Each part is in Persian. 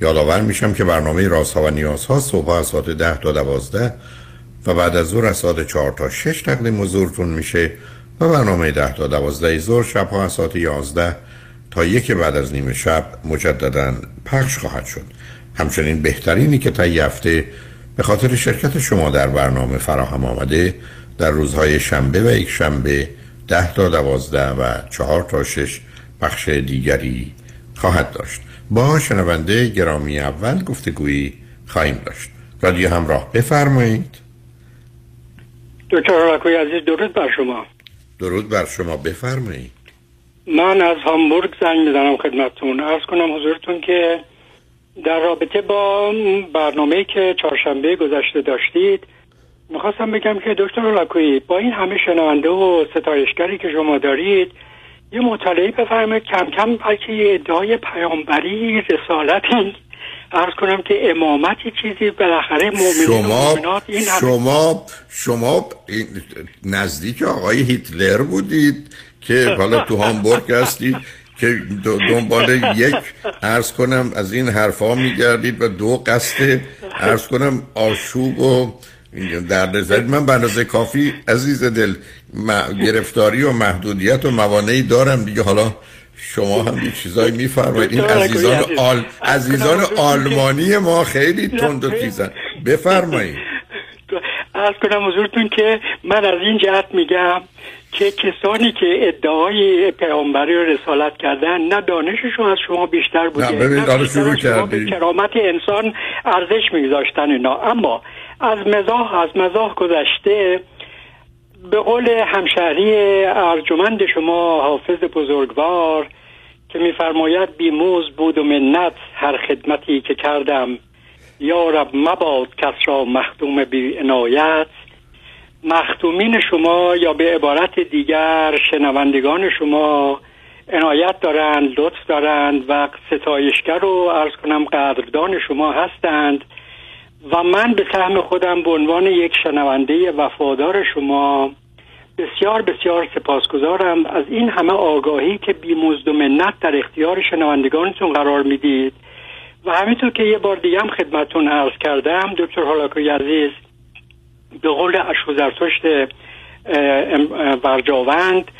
یادآور میشم که برنامه راست ها و نیاز ها صبح از ساعت 10 تا 12 و بعد از ظهر از ساعت 4 تا 6 تقدیم حضورتون میشه و برنامه 10 تا 12 ظهر شب ها از ساعت 11 تا یک بعد از نیمه شب مجددا پخش خواهد شد. همچنین بهترینی که تا هفته به خاطر شرکت شما در برنامه فراهم آمده در روزهای شنبه و یک شنبه 10 تا 12 و 4 تا 6 پخش دیگری خواهد داشت. با شنونده گرامی اول گفتگویی خواهیم داشت. رادیو همراه بفرمایید. دکتر راکوی عزیز درود بر شما. درود بر شما. بفرمایید. من از هامبورگ زنگ می‌زنم خدمتتون. ارز کنم حضورتون که در رابطه با برنامه که چهارشنبه گذشته داشتید می‌خواستم بگم که دکتر راکوی با این همه شنونده و ستایشگری که شما دارید یه مطالعه بفرمایید. کم کم بلکه یه ادعای پیامبری رسالتی. ارز کنم که امامتی چیزی بالاخره مؤمنین شما این شما شما نزدیک آقای هیتلر بودید که حالا تو هامبورگ هستید که دنبال یک ارز کنم از این حرفا میگردید و دو قصد ارز کنم آشوب و در نظر من به کافی عزیز دل گرفتاری و محدودیت و موانعی دارم دیگه. حالا شما هم یه چیزایی میفرمایید. این عزیزان آل... عزیزان آلمانی ما خیلی تند و تیزن. بفرمایید. از کنم حضورتون که من از این جهت میگم که کسانی که ادعای پیامبری رو رسالت کردن نه دانششون از شما بیشتر بوده نه ببین شروع کردی. کرامت انسان ارزش میگذاشتن اینا. اما از مزاح از مزاح گذشته به قول همشهری ارجمند شما حافظ بزرگوار که میفرماید بیموز بود و منت هر خدمتی که کردم. یارب مباد کس را مخدوم بی عنایت. مختومین شما یا به عبارت دیگر شنوندگان شما عنایت دارند لطف دارند و ستایشگر و ارز کنم قدردان شما هستند. و من به سهم خودم به عنوان یک شنونده وفادار شما بسیار بسیار سپاسگزارم. از این همه آگاهی که بیمزد و منت در اختیار شنوندگانتون قرار می‌دید و همینطور که یه بار دیگه هم خدمتون عرض کردم دکتر هالاکوی عزیز به قول اشوزرتشت برجاوند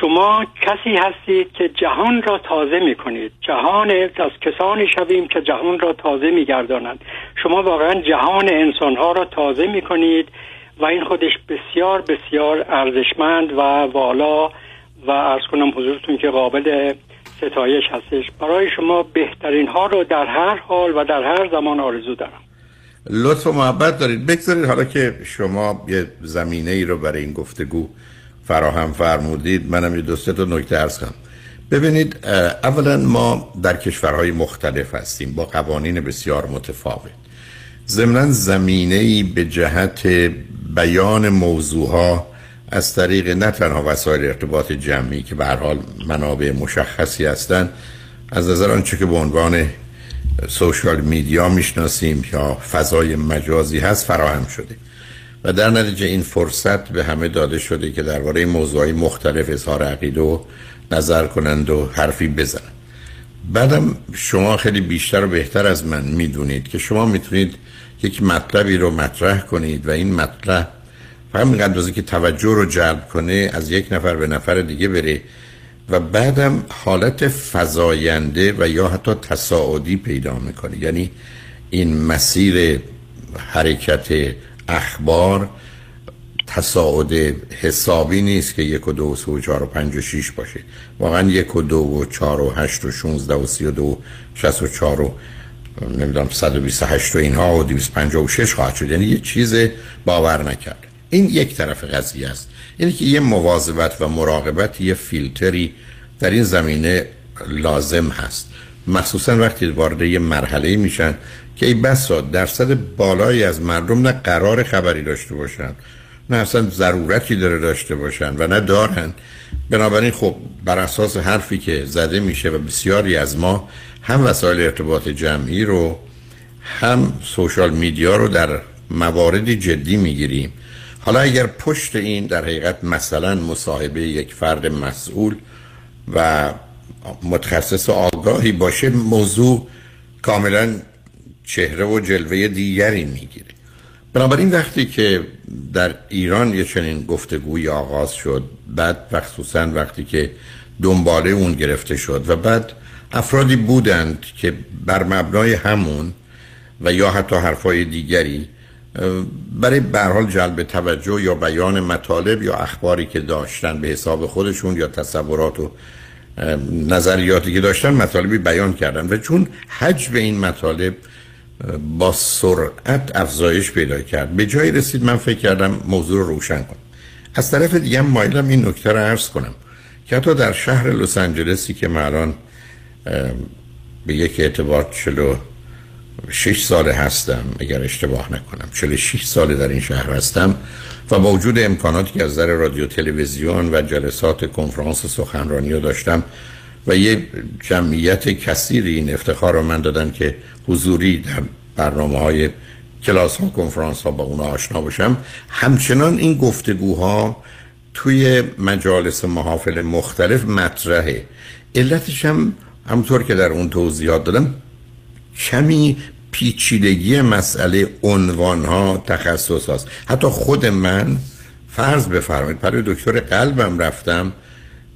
شما کسی هستید که جهان را تازه می کنید جهان از کسانی شویم که جهان را تازه می گردانند شما واقعا جهان انسان ها را تازه می کنید و این خودش بسیار بسیار ارزشمند و والا و ارز کنم حضورتون که قابل ستایش هستش. برای شما بهترین ها رو در هر حال و در هر زمان آرزو دارم. لطف و محبت دارید. بگذارید حالا که شما یه زمینه ای رو برای این گفتگو فراهم فرمودید منم یه دو تا نکته ارز کنم ببینید اولا ما در کشورهای مختلف هستیم با قوانین بسیار متفاوت. ضمنا زمینه ای به جهت بیان موضوعها از طریق نه تنها وسایل ارتباط جمعی که به حال منابع مشخصی هستند از نظر آنچه که به عنوان سوشال میدیا می‌شناسیم یا فضای مجازی هست فراهم شده. و در نتیجه این فرصت به همه داده شده که درباره موضوعی مختلف اظهار عقیده و نظر کنند و حرفی بزنند. بعدم شما خیلی بیشتر و بهتر از من می‌دونید که شما می‌تونید یک مطلبی رو مطرح کنید و این مطلب فقط اندازه که توجه رو جلب کنه از یک نفر به نفر دیگه بره و بعدم حالت فضاینده و یا حتی تصاعدی پیدا می‌کنه. یعنی این مسیر حرکت اخبار تصاعد حسابی نیست که یک و دو و سه و چهار و پنج و شیش باشه. واقعا یک و دو و چهار و هشت و شونزده و سی و دو و شست و چهار و نمی‌دونم صد و بیست و هشت و اینها و دیویست پنج و شش خواهد شد. یعنی یه چیز باور نکرد. این یک طرف قضیه است. یعنی که یه مواظبت و مراقبت یه فیلتری در این زمینه لازم هست. مخصوصا وقتی وارد یه مرحله میشن که این بسا درصد بالایی از مردم نه قرار خبری داشته باشن نه اصلا ضرورتی داره داشته باشن و نه دارن. بنابراین خب بر اساس حرفی که زده میشه و بسیاری از ما هم وسایل ارتباط جمعی رو هم سوشال میدیا رو در مواردی جدی می‌گیریم. حالا اگر پشت این در حقیقت مثلا مصاحبه یک فرد مسئول و متخصص آگاهی باشه موضوع کاملا چهره و جلوه دیگری می‌گیره. بنابراین وقتی که در ایران یه چنین گفتگوی آغاز شد بعد مخصوصا وقتی که دنباله اون گرفته شد و بعد افرادی بودند که بر مبنای همون و یا حتی حرفای دیگری برای برحال جلب توجه یا بیان مطالب یا اخباری که داشتن به حساب خودشون یا تصورات و نظریاتی که داشتن مطالبی بیان کردن. و چون حجم این مطالب با سرعت افزایش پیدا کرد. به جایی رسید من فکر کردم موضوع رو روشن کنم. از طرف دیگه مایلم این نکته رو عرض کنم که حتی در شهر لس آنجلسی که من الان به یک اعتبار چلو شش ساله هستم اگر اشتباه نکنم چلو شش ساله در این شهر هستم و با وجود امکاناتی که از نظر رادیو تلویزیون و جلسات کنفرانس سخنرانی رو داشتم و یه جمعیت کثیری این افتخار رو من دادن که حضوری در برنامه های کلاس ها کنفرانس ها با اونا آشنا باشم. همچنان این گفتگوها توی مجالس محافل مختلف مطرحه. علتش هم همطور که در اون توضیحات دادم کمی پیچیدگی مسئله عنوان ها تخصص هاست حتی خود من فرض بفرمایید برای دکتر قلبم رفتم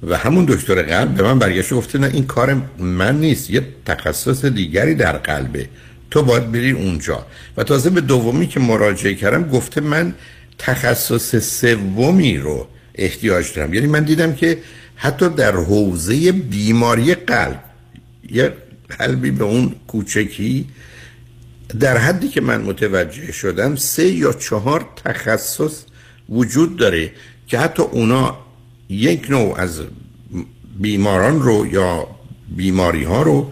و همون دکتر قلب به من برگشت گفته نه این کار من نیست یه تخصص دیگری در قلبه تو باید بری اونجا. و تازه به دومی که مراجعه کردم گفته من تخصص سومی رو احتیاج دارم. یعنی من دیدم که حتی در حوزه بیماری قلب یه قلبی به اون کوچکی در حدی که من متوجه شدم سه یا چهار تخصص وجود داره که حتی اونا یک نوع از بیماران رو یا بیماری ها رو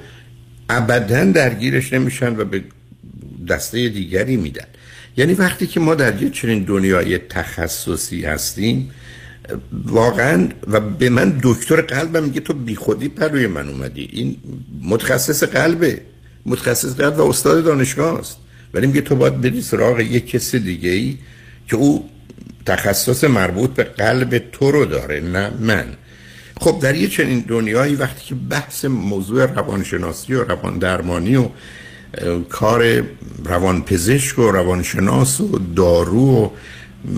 ابدا درگیرش نمیشن و به دسته دیگری میدن. یعنی وقتی که ما در یه چنین دنیای تخصصی هستیم واقعا و به من دکتر قلبم میگه تو بیخودی پر روی من اومدی. این متخصص قلبه متخصص قلب و استاد دانشگاه است. ولی میگه تو باید بری سراغ یک کس دیگه ای که او تخصص مربوط به قلب تو رو داره نه من. خب در یه چنین دنیایی وقتی که بحث موضوع روانشناسی و روان درمانی و کار روانپزشک و روانشناس و دارو و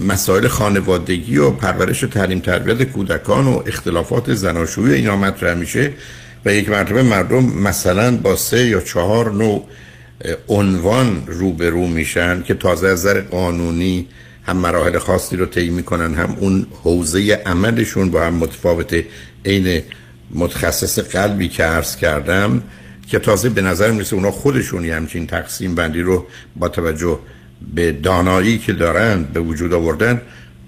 مسائل خانوادگی و پرورش و تعلیم تربیت کودکان و اختلافات زناشویی اینا مطرح میشه و یک مرتبه مردم مثلا با سه یا چهار نوع عنوان روبرو میشن که تازه از نظر قانونی هم مراحل خاصی رو طی می‌کنن هم اون حوزه عملشون با هم متفاوته. عین متخصص قلبی که عرض کردم که تازه به نظر می‌رسه اونا خودشون همچین تقسیم بندی رو با توجه به دانایی که دارن به وجود آوردن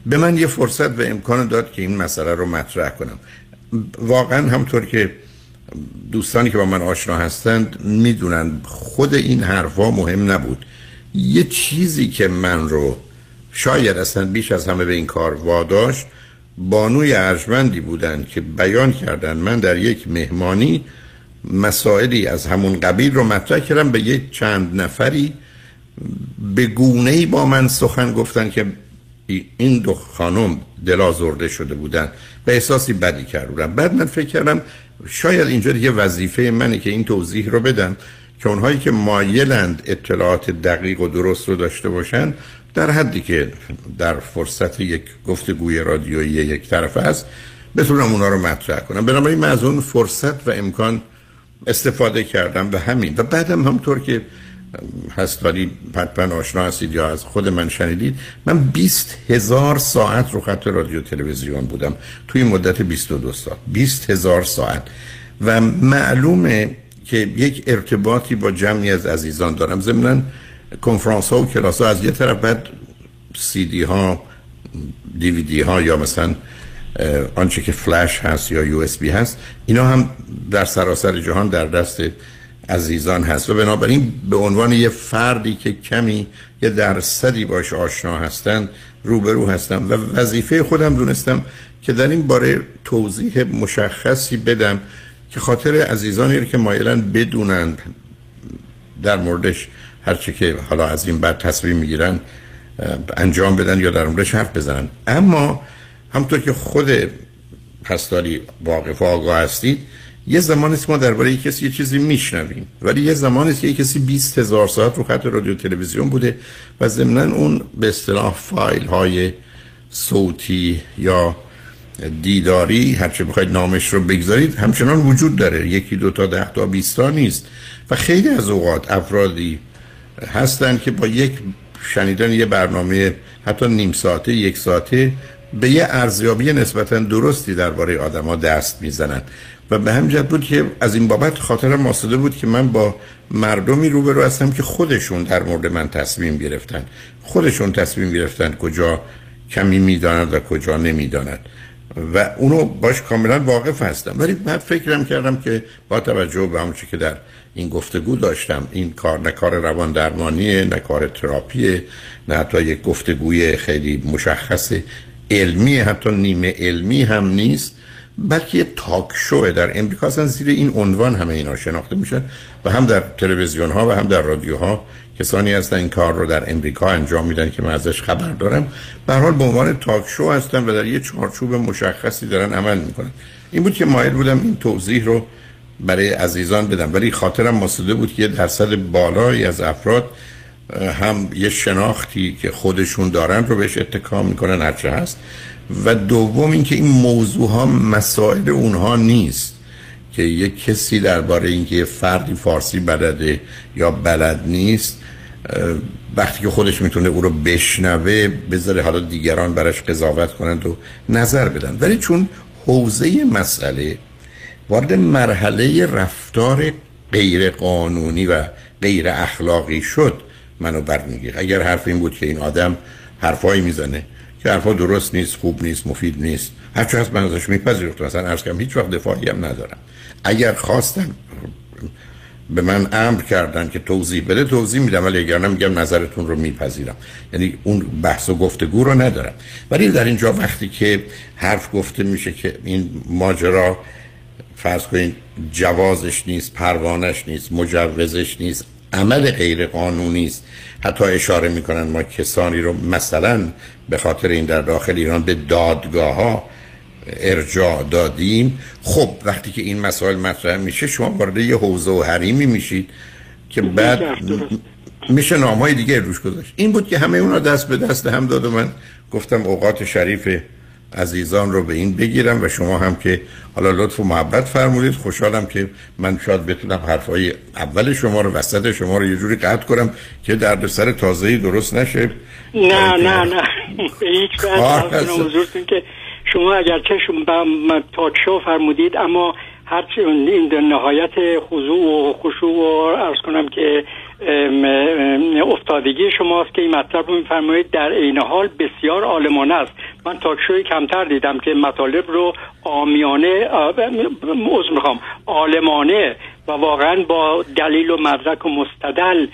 به من یه فرصت و امکان داد که این مسئله رو مطرح کنم. واقعا همطور که دوستانی که با من آشنا هستند می‌دونن خود این حرفا مهم نبود. یه چیزی که من رو شاید اصلا بیش از همه به این کار واداشت. بانوی ارجمندی بودند که بیان کردن من در یک مهمانی مسائلی از همون قبیل رو مطرح کردم. به یک چند نفری به گونه با من سخن گفتن که این دو خانم دلازرده شده بودن به احساسی بدی کردم بعد من فکر کردم شاید اینجا دیگه وظیفه منه که این توضیح رو بدم که اونهایی که مایلند اطلاعات دقیق و درست رو داشته باشن در حدی که در فرصت یک گفتگوی رادیویی یک طرف است بتونم اونا رو مطرح کنم. بنابراین من از اون فرصت و امکان استفاده کردم و همین. و بعدم همطور که هست ولی حتما آشنا هستید یا از خود من شنیدید من 20 هزار ساعت رو خط رادیو تلویزیون بودم. توی مدت 22 سال 20 هزار ساعت. و معلومه که یک ارتباطی با جمعی از عزیزان دارم. ضمن کنفرانس ها و کلاس ها از یه طرف بعد سی دی ها دی ها یا مثلا آنچه که فلش هست یا یو اس بی هست اینا هم در سراسر جهان در دست عزیزان هست. و بنابراین به عنوان یه فردی که کمی یه درصدی باش آشنا هستن روبرو هستم. و وظیفه خودم دونستم که در این باره توضیح مشخصی بدم که خاطر عزیزانی که مایلن بدونند در موردش هرچی که حالا از این بعد تصمیم می‌گیرن انجام بدن یا در موردش حرف بزنن. اما همطور که خود پستاری واقف و آگاه هستید یه زمانی است ما درباره کسی یه چیزی میشنویم. ولی یه زمانی است که یه کسی 20 هزار ساعت رو خط رادیو تلویزیون بوده و ضمنا اون به اصطلاح فایل های صوتی یا دیداری هرچه بخواید نامش رو بگذارید همچنان وجود داره. یکی دو تا ده تا بیستا نیست. و خیلی از اوقات افرادی هستند که با یک شنیدن یه برنامه حتی نیم ساعته یک ساعته به یه ارزیابی نسبتا درستی درباره آدما دست می‌زنن. و به همین بود که از این بابت خاطرم ماسده بود که من با مردمی روبرو هستم که خودشون در مورد من تصمیم گرفتن. خودشون تصمیم گرفتن کجا کمی می‌داند و کجا نمی‌داند و اونو باش کاملا واقف هستم. ولی بعد فکرم کردم که با توجه به همون که در این گفتگو داشتم این کار نه کار روان درمانیه نه کار تراپیه نه حتی یک گفتگوی خیلی مشخص علمی حتی نیمه علمی هم نیست بلکه یه تاک شوه در امریکا اصلا زیر این عنوان همه اینا شناخته میشن و هم در تلویزیون ها و هم در رادیوها کسانی هستن این کار رو در امریکا انجام میدن که من ازش خبر دارم. به حال به عنوان تاک شو هستن و در یه چارچوب مشخصی دارن عمل می‌کنن. این بود که مایل بودم این توضیح رو برای عزیزان بدم. ولی خاطرم مسئله بود که یه درصد بالایی از افراد هم یه شناختی که خودشون دارن رو بهش اتکا می‌کنن هرچه هست. و دوم اینکه این موضوع ها مسائل اونها نیست که یک کسی درباره اینکه فردی فارسی بلده یا بلد نیست وقتی که خودش می‌تونه او رو بشنوه بذاره حالا دیگران براش قضاوت کنند و نظر بدن. ولی چون حوزه مسئله وارد مرحله رفتار غیر قانونی و غیر اخلاقی شد منو برمیگیره. اگر حرف این بود که این آدم حرفایی می‌زنه که حرفا درست نیست خوب نیست مفید نیست هرچه هست من ازش میپذیرفتم. اصلا عرض کردم هیچ وقت دفاعی هم ندارم. اگر خواستن به من امر کردن که توضیح بده توضیح میدم ولی اگر میگم نظرتون رو میپذیرم. یعنی اون بحث و گفتگو رو ندارم. ولی در اینجا وقتی که حرف گفته میشه که این ماجرا فرض کنید جوازش نیست پروانش نیست مجوزش نیست عمل غیر قانونی است حتی اشاره می‌کنن ما کسانی رو مثلا به خاطر این در داخل ایران به دادگاه ها ارجاع دادیم. خب وقتی که این مسائل مطرح میشه شما وارد یه حوزه و حریمی میشید که بعد میشه نام های دیگه روش گذاشت. این بود که همه اونا دست به دست هم داد و من گفتم اوقات شریف عزیزان رو به این بگیرم و شما هم که حالا لطف و محبت فرمودید. خوشحالم که من شاید بتونم حرفای اول شما رو وسط شما رو یه جوری قطع کنم که درد سر تازه‌ای درست نشه. نه نه نه. هیچ که شما اگرچه شما تاک فرمودید اما هرچی این نهایت خضوع و خشوع و ارز کنم که افتادگی شماست که این مطلب رو میفرمایید در عین حال بسیار عالمانه است. من تاکشوی کمتر دیدم که مطالب رو آمیانه عذر می‌خوام عالمانه و واقعا با دلیل و مدرک و مستدل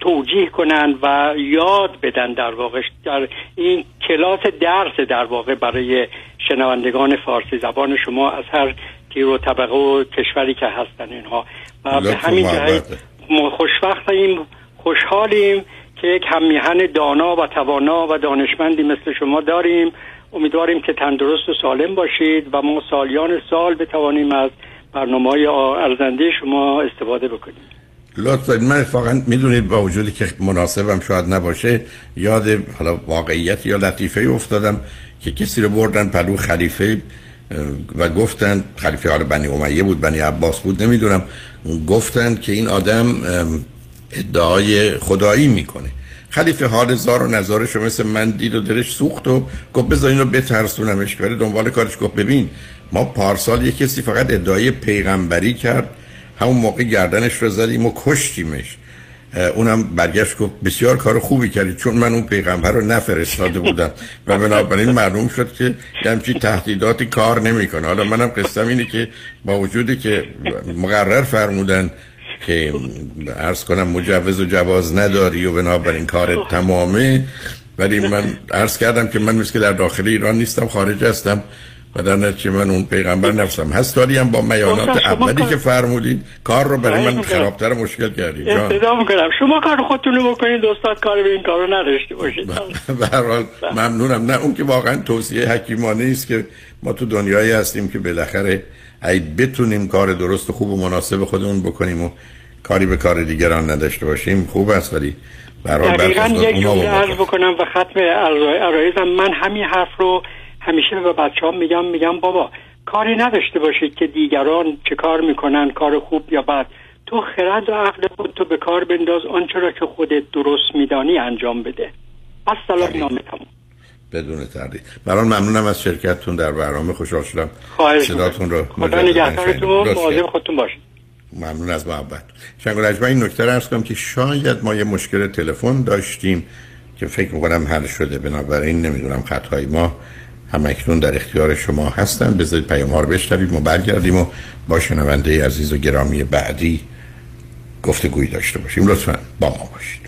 توجیه کنند و یاد بدن در واقع در این کلاس درس در واقع برای شنوندگان فارسی. زبان شما از هر تیر و طبقه و کشوری که هستن اینها. و به همین جهت ما خوشوقتیم خوشحالیم که یک همیهن دانا و توانا و دانشمندی مثل شما داریم. امیدواریم که تندرست و سالم باشید و ما سالیان سال بتوانیم از برنامه های ارزنده شما استفاده بکنیم. لطفا من واقعا می‌دونید با وجودی که مناسبم شاید نباشه یاد حالا واقعیت یا لطیفه افتادم که کسی رو بردن پلو خلیفه و گفتن خلیفه حال بنی امیه بود بنی عباس بود نمی‌دونم. گفتن که این آدم ادعای خدایی می‌کنه. خلیفه حال زار و نظارش رو مثل من دید و دلش سوخت و گفت بذار این رو بترسونمش کرده دنبال کارش گفت ببین ما پارسال یه کسی فقط ادعای پیغمبری کرد همون موقع گردنش رو زدیم و کشتیمش. اونم برگشت گفت بسیار کار خوبی کردی چون من اون پیغمبر رو نفرستاده بودم. و بنابراین معلوم شد که همچی تهدیداتی کار نمی‌کنه. حالا منم قصدم اینه که با وجودی که مقرر فرمودن که عرض کنم مجوز و جواز نداری و بنابراین کار تمامه ولی من عرض کردم که من مثل که در داخل ایران نیستم خارج هستم. و در نتیجه من اون پیغمبر نفسم. هست داری هم با میانات اولی که فرمودید کار رو برای من خرابتر مشکل کردید ابتدا می‌کنم. شما کار خودتون رو بکنید استاد کار به این کار رو نداشته باشید. به هر ممنونم. نه اون که واقعا توصیه حکیمانه است که ما تو دنیایی هستیم که بالاخره ای بتونیم کار درست و خوب و مناسب خودمون بکنیم و کاری به کار دیگران نداشته باشیم. خوب است ولی دقیقا یک جمله عرض بکنم و ختم عرایزم من همین حرف رو همیشه به بچه ها میگم میگم بابا کاری نداشته باشید که دیگران چه کار می‌کنن کار خوب یا بد. تو خرد و عقل خود تو به کار بنداز آنچه را که خودت درست میدانی انجام بده. پس سلام نامه تموم. بدون تردید بران ممنونم از شرکتتون در برنامه. خوشحال شدم صداتون رو خدا نگهدارتون مواظب خودتون باشید. ممنون از محبت. شنگ این نکته رو کنم که شاید ما یه مشکل تلفن داشتیم که فکر می‌کنم حل شده. بنابراین نمی‌دونم خطهای ما هم اکنون در اختیار شما هستن بذارید پیام ها رو بشنویم و برگردیم و با شنونده عزیز و گرامی بعدی گفتگویی داشته باشیم. لطفا با ما باشید.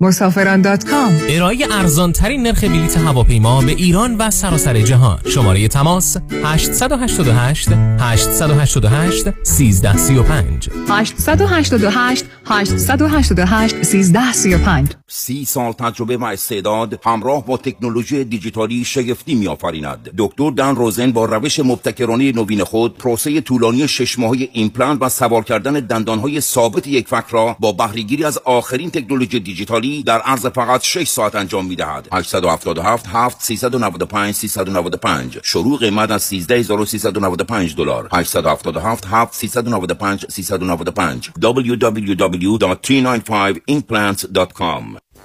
مسافران dot com. ارائه ارزان ترین نرخ بلیت هواپیما به ایران و سراسر جهان. شماره تماس 888 888 1335 888 888 1335 سی سال تجربه و استعداد همراه با تکنولوژی دیجیتالی شگفتی میآفریند. دکتر دان روزن با روش مبتکرانه نوین خود پروسه طولانی شش ماهه ایمپلنت و سوار کردن دندانهای ثابت یک فک را با بهرهگیری از آخرین تکنولوژی دیجیتالی در عرض فقط 6 ساعت انجام می دهد 877 7 395 395 شروع قیمت از 13395 دلار. 877 7 395 395 www.395implants.com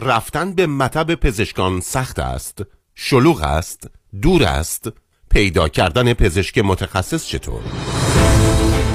رفتن به مطب پزشکان سخت است شلوغ است دور است پیدا کردن پزشک متخصص چطور؟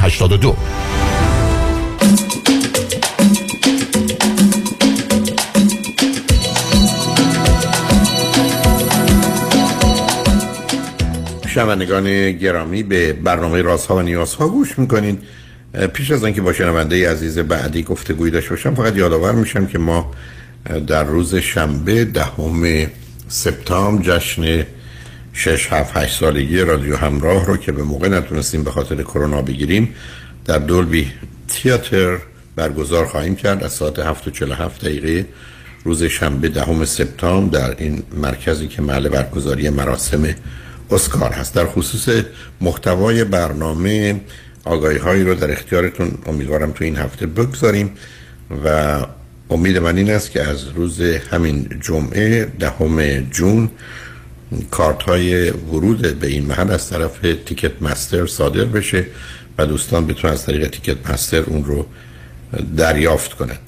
82 شنوندگان گرامی به برنامه رازها و نیازها گوش می‌کنین. پیش از اینکه با شنونده عزیز بعدی گفتگوی داشته باشم فقط یادآور میشم که ما در روز شنبه دهم سپتامبر جشن 6 7 8 سالگی رادیو همراه رو که به موقع نتونستیم به خاطر کرونا بگیریم در دولبی تیاتر برگزار خواهیم کرد. از ساعت 7 و 47 دقیقه روز شنبه دهم سپتامبر در این مرکزی که محل برگزاری مراسم اسکار هست. در خصوص محتوای برنامه آگاهی هایی رو در اختیارتون امیدوارم تو این هفته بگذاریم و امید من این است که از روز همین جمعه دهم جون کارت های ورود به این محل از طرف تیکت مستر صادر بشه و دوستان بتونن از طریق تیکت مستر اون رو دریافت کنند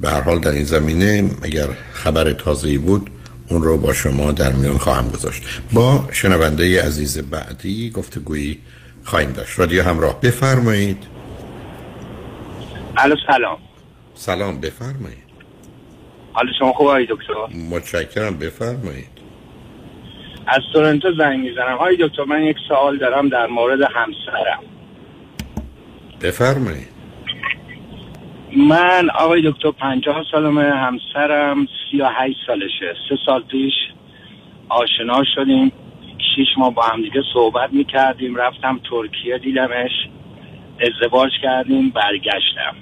به هر حال در این زمینه اگر خبر تازه‌ای بود اون رو با شما در میان خواهم گذاشت. با شنونده عزیز بعدی گفتگویی خواهیم داشت. رادیو همراه بفرمایید. الو سلام. سلام بفرمایید. حال شما خوب دکتر؟ متشکرم بفرمایید. از تورنتو زنگ می‌زنم. آقای دکتر من یک سوال دارم در مورد همسرم. بفرمایید. من آقای دکتر پنجاه سالمه همسرم سی و هشت سالشه. سه سال پیش آشنا شدیم. شیش ماه با هم دیگه صحبت می‌کردیم. رفتم ترکیه دیدمش. ازدواج کردیم برگشتم.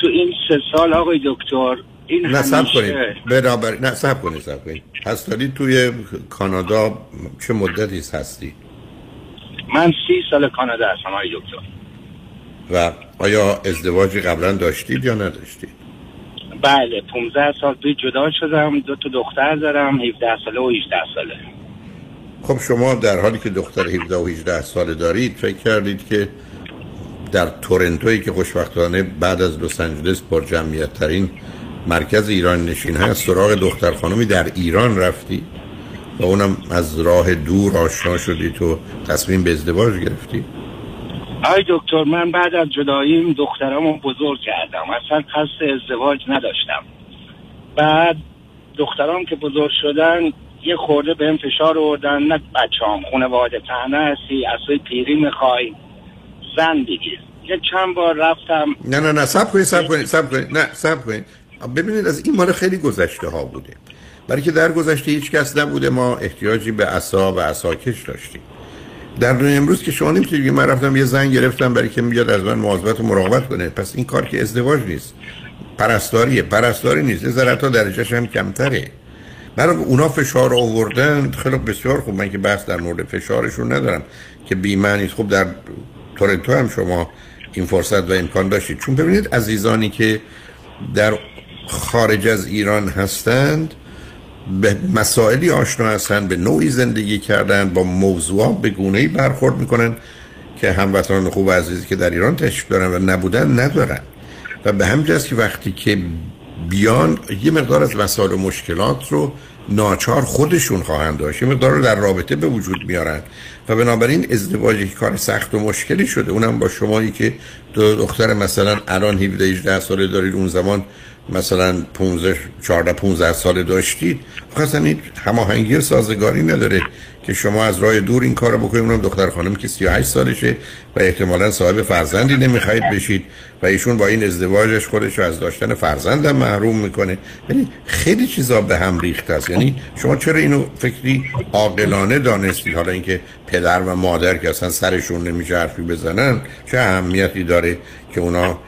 تو این سه سال آقای دکتر این نه سب کنید. برابر نه سب کنید سب کنید. هستانی توی کانادا چه مدتی هستی؟ من سی سال کانادا هستم آقای دکتر. و آیا ازدواجی قبلا داشتید یا نداشتید؟ بله 15 سال پیش جدا شدم دو تا دختر دارم 17 ساله و 18 ساله. خب شما در حالی که دختر 17 و 18 ساله دارید فکر کردید که در تورنتویی که خوشبختانه بعد از لس آنجلس پر جمعیت ترین مرکز ایران نشین هست سراغ دختر خانمی در ایران رفتی و اونم از راه دور آشنا شدید و تصمیم به ازدواج گرفتی؟ آقای دکتر من بعد از جداییم دخترامو بزرگ کردم. اصلا قصد ازدواج نداشتم. بعد دخترام که بزرگ شدن یه خورده بهم فشار آوردن. نه بچه‌ام خانواده تنها هستی از توی پیری می‌خوای. زن بگیر یه چند بار رفتم. نه نه نه سب کنید سب کنید سب کنید نه سب کنید ببینید از این مال خیلی گذشته ها بوده. برای که در گذشته هیچ کس نبوده ما احتیاجی به عصا و عصاکش داشتیم. در دنیا امروز که شما نمی‌تونید من رفتم یه زن گرفتم برای که بیاد از من مواظبت و مراقبت کنه. پس این کار که ازدواج نیست پرستاریه. پرستاری نیست. ذره تا درجهش هم کمتره. برای اونا فشار آوردن خیلی بسیار خوب. من که بحث در مورد فشارشون ندارم که بی‌معنی نیست خب در تورنتو هم شما این فرصت و امکان داشتید. چون ببینید عزیزانی که در خارج از ایران هستند به مسائلی آشنا هستند به نوعی زندگی کردن با موضوعات به گونه‌ای برخورد می‌کنن که هموطنان خوب و عزیزی که در ایران تشریف دارن و نبودن ندارن. و به همین که وقتی که بیان یه مقدار از وسایل و مشکلات رو ناچار خودشون خواهند داشت. یه مقدار رو در رابطه به وجود میارن. و بنابراین ازدواج یک کار سخت و مشکلی شده. اونم با شمایی که دو دختر مثلا الان 17 18 ساله دارید اون زمان مثلا 15 14 15 ساله داشتید. اصلا این هماهنگی سازگاری نداره که شما از راه دور این کارو بکنید. اونم دختر خانم که 38 سالشه و احتمالا صاحب فرزندی نمی‌خواید بشید و ایشون با این ازدواجش خودش رو از داشتن فرزندم محروم می‌کنه. یعنی خیلی چیزا به هم ریخته است. یعنی شما چرا اینو فکری عاقلانه دانستید؟ حالا اینکه پدر و مادر که اصلا سرشون نمیشه حرفی بزنن چه اهمیتی داره که اونا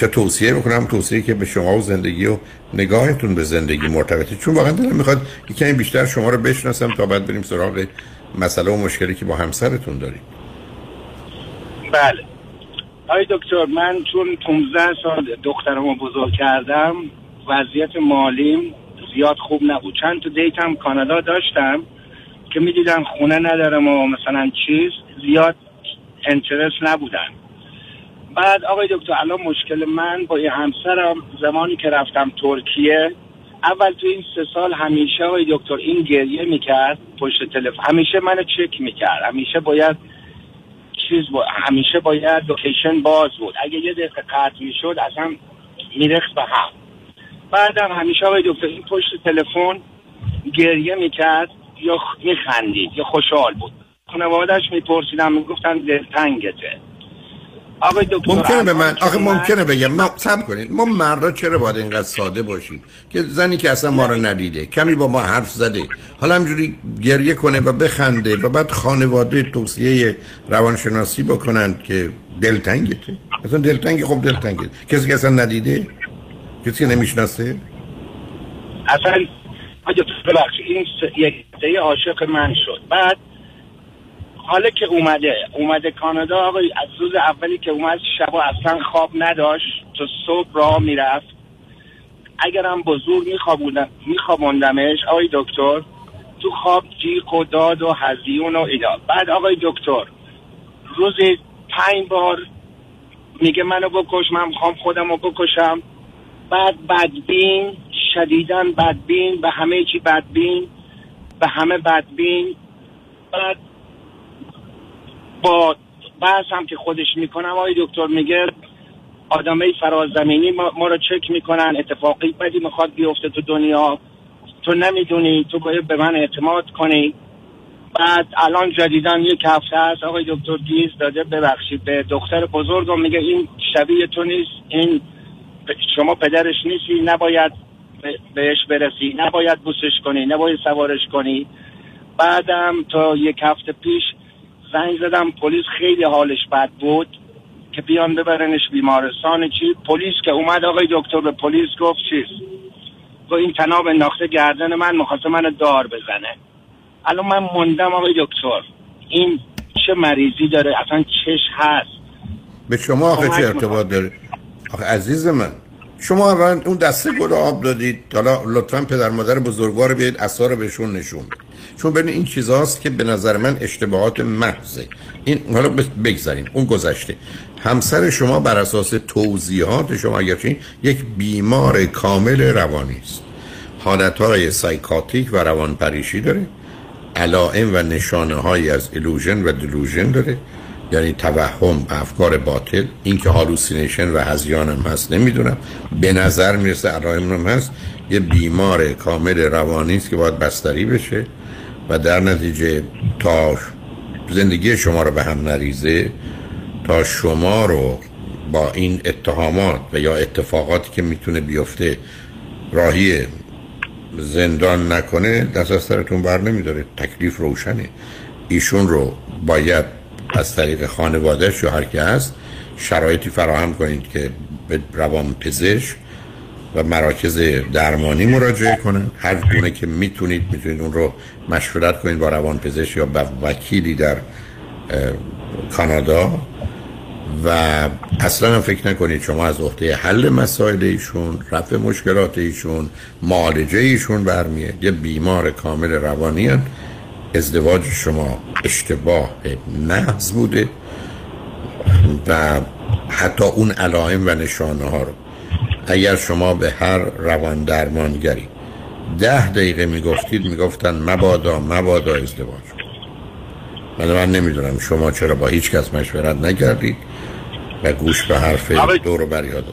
چه توصیه می‌کنم توصیه که به شما و زندگی و نگاهتون به زندگی مرتبطه. چون واقعا دلم می‌خواد یکمی بیشتر شما رو بشناسم تا بعد بریم سراغ مسئله و مشکلی که با همسرتون دارید بله. آی دکتر من چون 15 سال دخترمو بزرگ کردم وضعیت مالیم زیاد خوب نبود. چند تا دیتم کانادا داشتم که می‌دیدم خونه ندارم و مثلا چیز زیاد انترس نبودن. بعد آقای دکتر الان مشکل من با یه همسرم زمانی که رفتم ترکیه اول تو این سه سال همیشه آقای دکتر این گریه می‌کرد پشت تلفن. همیشه منو چک می‌کرد. همیشه باید چیز با... همیشه باید لوکیشن باز بود. اگه یه دقیقه قطع می‌شد اصلا میرخت به هم. بعدم همیشه آقای دکتر این پشت تلفن گریه می‌کرد یا میخندید یا خوشحال بود. خانوادهش میپرسیدم می‌گفتن دلتنگته. آقای دکتر ممکنه به من آخه ممکنه بگم. ما سب کنید. ما مردا چرا باید اینقدر ساده باشیم؟ که زنی که اصلا ما رو ندیده کمی با ما حرف زده حالا همجوری گریه کنه و بخنده و بعد خانواده توصیه روانشناسی بکنن که دلتنگته. اصلا دلتنگی خب دلتنگه. کسی که اصلا ندیده؟ کسی که نمی‌شناسه؟ اصلا دکتر ببخشید. این یک عاشق من شد. بعد حالا که اومده اومده کانادا آقای از روز اولی که اومد شبا اصلا خواب نداشت. تا صبح راه می‌رفت. اگرم بزرگ میخوابوندم میخوابوندمش آقای دکتر تو خواب جیغ و داد و هزیون و اینا. بعد آقای دکتر روزی پنج بار میگه منو بکش من می‌خوام خودم رو بکشم. بعد بدبین شدیدن بدبین به همه چی بدبین به همه بدبین. بعد با بحث هم که خودش می‌کنم آقای دکتر میگه آدمای فرازمینی ما, ما رو چک می‌کنن اتفاقی بدی می‌خواد بیفته تو دنیا. تو نمی‌دونی تو باید به من اعتماد کنی. بعد الان جدیدن یک هفته هست آقای دکتر گیز داده ببخشید به دختر بزرگم میگه این شبیه تو نیست این شما پدرش نیستی نباید به- بهش برسی نباید بوسش کنی نباید سوارش کنی. بعدم تا یک هفته پیش زنگ زدم پلیس خیلی حالش بد بود که بیان ببرنش بیمارستان. چی؟ پلیس که اومد آقای دکتر به پلیس گفت چیز گفت این تناب انداخته گردن من مخواسته منو دار بزنه. الان من موندم آقای دکتر این چه مریضی داره؟ اصلا چش هست. به شما آخه چه ارتباط داره؟ آخه عزیز من شما اول اون دسته گل آب دادید. حالا لطفا پدر مادر بزرگوار بیاید اثار بهشون نشون. چون ببین این چیزاست که به نظر من اشتباهات محضه. این حالا بگذاریم اون گذشته. همسر شما بر اساس توضیحات شما اگرچه یک بیمار کامل روانی است. حالتهای psychotic و روانپریشی داره. علائم و نشانه های از illusion و delusion داره. یعنی توهم و افکار باطل این که hallucination و هذیان هم هست نمی‌دونم. به نظر می‌رسه علائم هم هست. یه بیمار کامل روانی است که باید بستری بشه و در نتیجه تا زندگی شما رو به هم نریزه تا شما رو با این اتهامات و یا اتفاقاتی که می‌تونه بیفته راهی زندان نکنه دست از سرتون بر نمیداره. تکلیف روشنه. ایشون رو باید از طریق خانوادهش یا هر که هست شرایطی فراهم کنید که به روان پزشک و مراکز درمانی مراجعه کنن هر گونه که می‌تونید می‌تونید اون رو مشورت کنید با روان پزشک یا با وکیلی در کانادا. و اصلا هم فکر نکنید شما از عهده حل مسائل ایشون رفع مشکلات ایشون معالجه ایشون برمیاد. یه بیمار کامل روانی هست. ازدواج شما اشتباه محض بوده و حتی اون علائم و نشانه ها رو اگر شما به هر روان درمانگری ده دقیقه می‌گفتید می‌گفتن مبادا مبادا ازدواج. من من نمی‌دونم شما چرا با هیچ کس مشورت نکردید و گوش به حرف دور و بریاد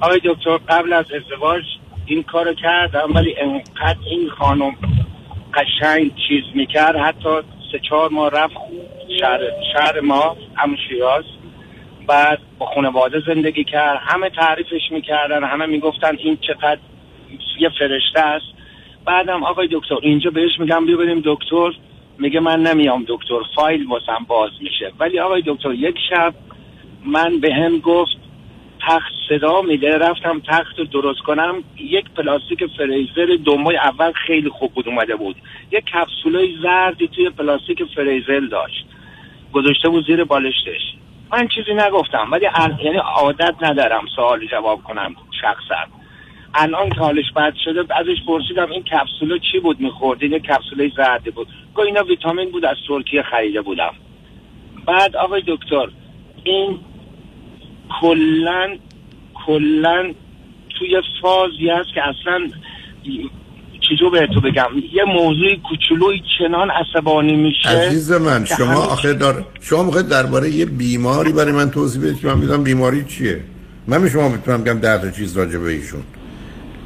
آقای دکتر قبل از ازدواج این کارو کردم ولی انقدر این خانم قشنگ چیز می‌کرد. حتی سه چهار ماه رفت شهر, شهر ما هم شیراز. بعد با خانواده زندگی کرد. همه تعریفش می‌کردن همه می‌گفتن این چقدر یه فرشته است. بعدم آقای دکتر اینجا بهش میگم بیا بریم دکتر. میگه من نمیام دکتر فایل واسم باز میشه. ولی آقای دکتر یک شب من به هم گفت تخت صدا میده. رفتم تخت رو درست کنم. یک پلاستیک فریزر دومای اول خیلی خوب بود اومده بود. یک کپسولای زردی توی پلاستیک فریزر داشت. گذاشته بود زیر بالشتش. من چیزی نگفتم ولی ال- یعنی عادت ندارم سوالی جواب کنم شخصا. الان که حالش بد شده ازش پرسیدم این کپسوله چی بود می‌خورد این کپسوله زردی بود. گفت اینا ویتامین بود از ترکیه خریده بودم. بعد آقای دکتر این کلا کلا توی فازی هست که اصلا چجور بهتون بگم. یه موضوع کوچولوی چنان عصبانی میشه. عزیز من شما همه- آخه دار شما می‌خواید درباره یه بیماری برای من توضیح بدید که من می‌دونم بیماری چیه. من به شما می‌تونم بگم ده تا چیز راجع به ایشون.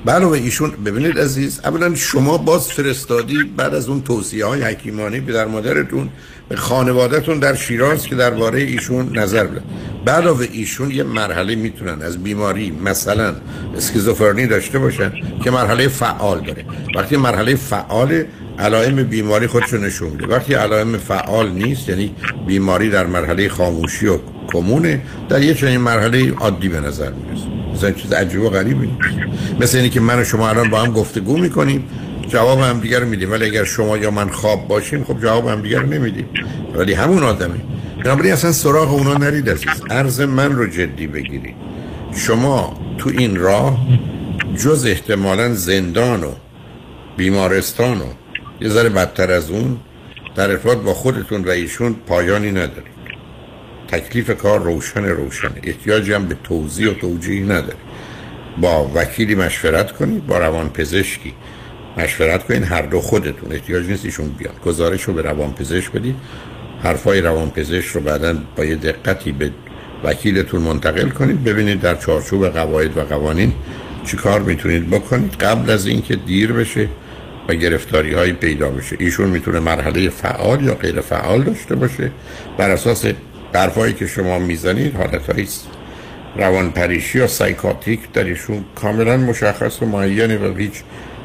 علاوه ایشون ببینید عزیز اولا شما باز فرستادی بعد از اون توصیه های حکیمانی به در مادرتون به خانوادهتون در شیراز که درباره ایشون نظر بده. به علاوه ایشون یه مرحله می‌تونن از بیماری مثلا اسکیزوفرنی داشته باشن که مرحله فعال داره. وقتی مرحله فعال علائم بیماری خودشو نشون میده. وقتی علائم فعال نیست یعنی بیماری در مرحله خاموشی و کمونه در یه چنین مرحله عادی به نظر می‌رسه. مثلا چیز عجیب و غریبی نیست. مثل اینی که من و شما الان با هم گفتگو می‌کنیم. جواب هم دیگر میدیم. ولی اگر شما یا من خواب باشیم خب جواب هم دیگر نمیدیم. ولی همون آدمی بنابراین اصلا سراغ اونا نرید عزیز. عرض من رو جدی بگیرید. شما تو این راه جز احتمالا زندان و بیمارستان و یه ذره بدتر از اون در ارتباط با خودتون و ایشون پایانی ندارید. تکلیف کار روشن روشن احتیاجی هم به توضیح و توجیه نداره با وکیلی مشورت کنید با روان پزشکی مشورت کنید هر دو خودتون. احتیاج نیست ایشون بیان. گزارش رو به روان پزشک بدید. حرفای روان پزشک رو بعدا با یه دقتی به وکیلتون منتقل کنید. ببینید در چارچوب قواعد و قوانین چی کار می‌تونید بکنید. قبل از اینکه دیر بشه و گرفتاری های پیدا بشه. ایشون می‌تونه مرحله فعال یا غیر فعال داشته باشه. بر اساس حرفایی که شما می‌زنید حالت روان پریشی یا سایکاتیک در ایشون کاملا مشخص و معینه و هیچ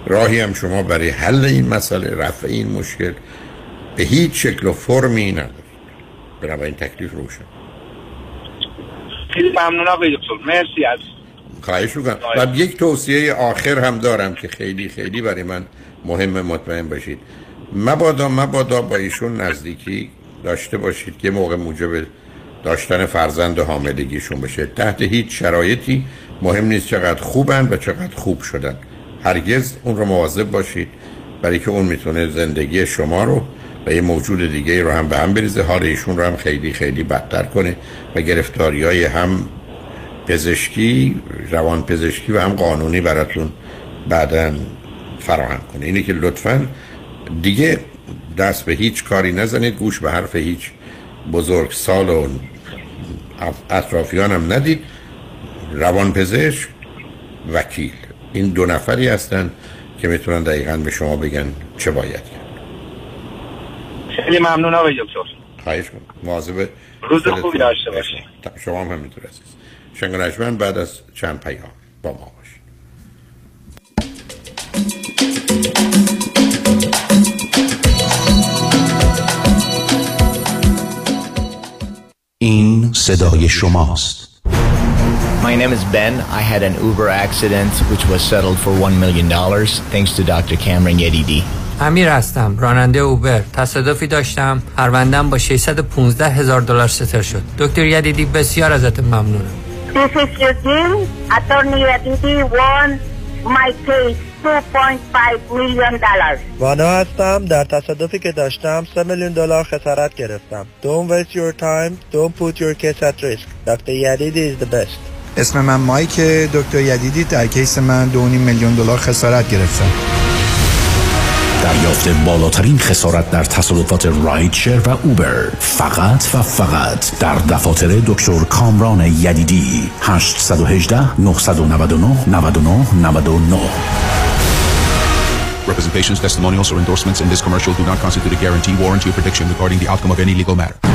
راهی هم شما برای حل این مسئله رفع این مشکل به هیچ شکل و فرمی ندارید. بنابراین تکلیف روشن. خیلی ممنون آقای دکتر. مرسی از خواهش می‌کنم. و یک توصیه آخر هم دارم که خیلی خیلی برای من مهم مطمئن باشید. مبادا مبادا با ایشون نزدیکی داشته باشید که موقع موجب داشتن فرزند حاملگیشون بشه. تحت هیچ شرایطی مهم نیست چقدر خوبن و چقدر خوب شدن. هرگز اون رو مواظب باشید برای که اون می‌تونه زندگی شما رو و یه موجود دیگه رو هم به هم بریزه. حال ایشون رو هم خیلی خیلی بدتر کنه و گرفتاری های هم پزشکی روان پزشکی و هم قانونی براتون بعدا فراهم کنه. اینه که لطفا دیگه دست به هیچ کاری نزنید گوش به حرف هیچ بزرگ سال و اطرافیان هم ندید. روان پزشک وکیل. این دو نفری هستن که می‌تونن دقیقا به شما بگن چه باید کرد. خیلی ممنون آقای دکتر. خواهش کنم مواظب روز خوبی داشته باشید شما هم همینطور عزیز. شنگ بعد از چند پیام با ما باشید این صدای شماست. My name is Ben. I had an Uber accident which was settled for $1 million thanks to Dr. Cameron Yedidi. امیر هستم راننده اوبر تصادفی داشتم پروندم با 615 هزار دلار ستر شد دکتر یدیدی بسیار ازت ممنونم This is Eugene. Attorney Aditi won my case 2.5 million dollars. وانا هستم در تصادفی که داشتم 3 میلیون دلار خسارت گرفتم Don't waste your time Don't put your case at risk Dr. Yadidi is the best اسم من مایک دکتر یدیدی در کیس من 2.5 میلیون دلار خسارت گرفتم دریافت بالاترین خسارت در تصادفات رایدشر و اوبر فقط و فقط در دفاتر دکتر کامران یدیدی 818 999 99 99 Representations, testimonials, or endorsements in this commercial do not constitute a guarantee, warranty, or prediction regarding the outcome of any legal matter.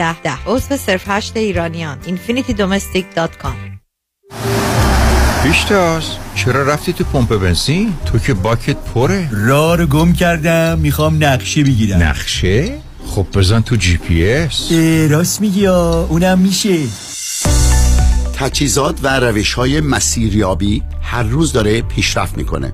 10 10 عضو صرف 8 ایرانیان infinitydomestic.com پیشتاز چرا رفتی تو پمپ بنزین؟ تو که باکت پره. راه رو گم کردم می‌خوام نقشه بگیرم. نقشه؟ خب بزن تو جی پی اس. راست میگی اونم میشه. تجهیزات و روش های مسیریابی هر روز داره پیشرفت می‌کنه.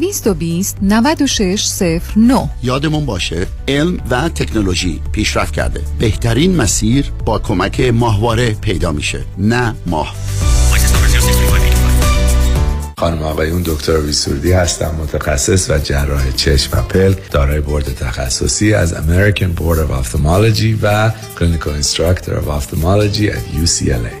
220 9609 یادمون باشه علم و تکنولوژی پیشرفت کرده. بهترین مسیر با کمک ماهواره پیدا میشه نه ماه. خانم آقایون دکتر ویسوردی هستم متخصص و جراح چشم و پلک دارای بورد تخصصی از American Board of Ophthalmology و Clinical Instructor of Ophthalmology at UCLA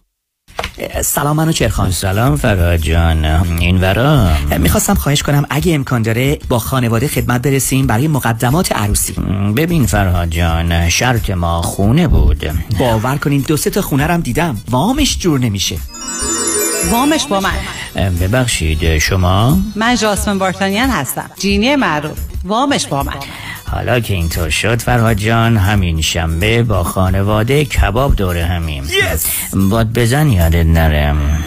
سلام منوچهر خان. سلام فرهاد جان. این ورا؟ می‌خواستم خواهش کنم اگه امکان داره با خانواده خدمت برسیم برای مقدمات عروسی. ببین فرهاد جان شرط ما خونه بود. باور کنین دو سه تا خونه رم دیدم. وامش جور نمیشه. وامش با من. ببخشید شما؟ من جاسمن بارتانیان هستم. جینی معروف. وامش با من. حالا که اینطور شد فرهاد جان همین شنبه با خانواده کباب دوره همیم. Yes! باد بزن یادت نرم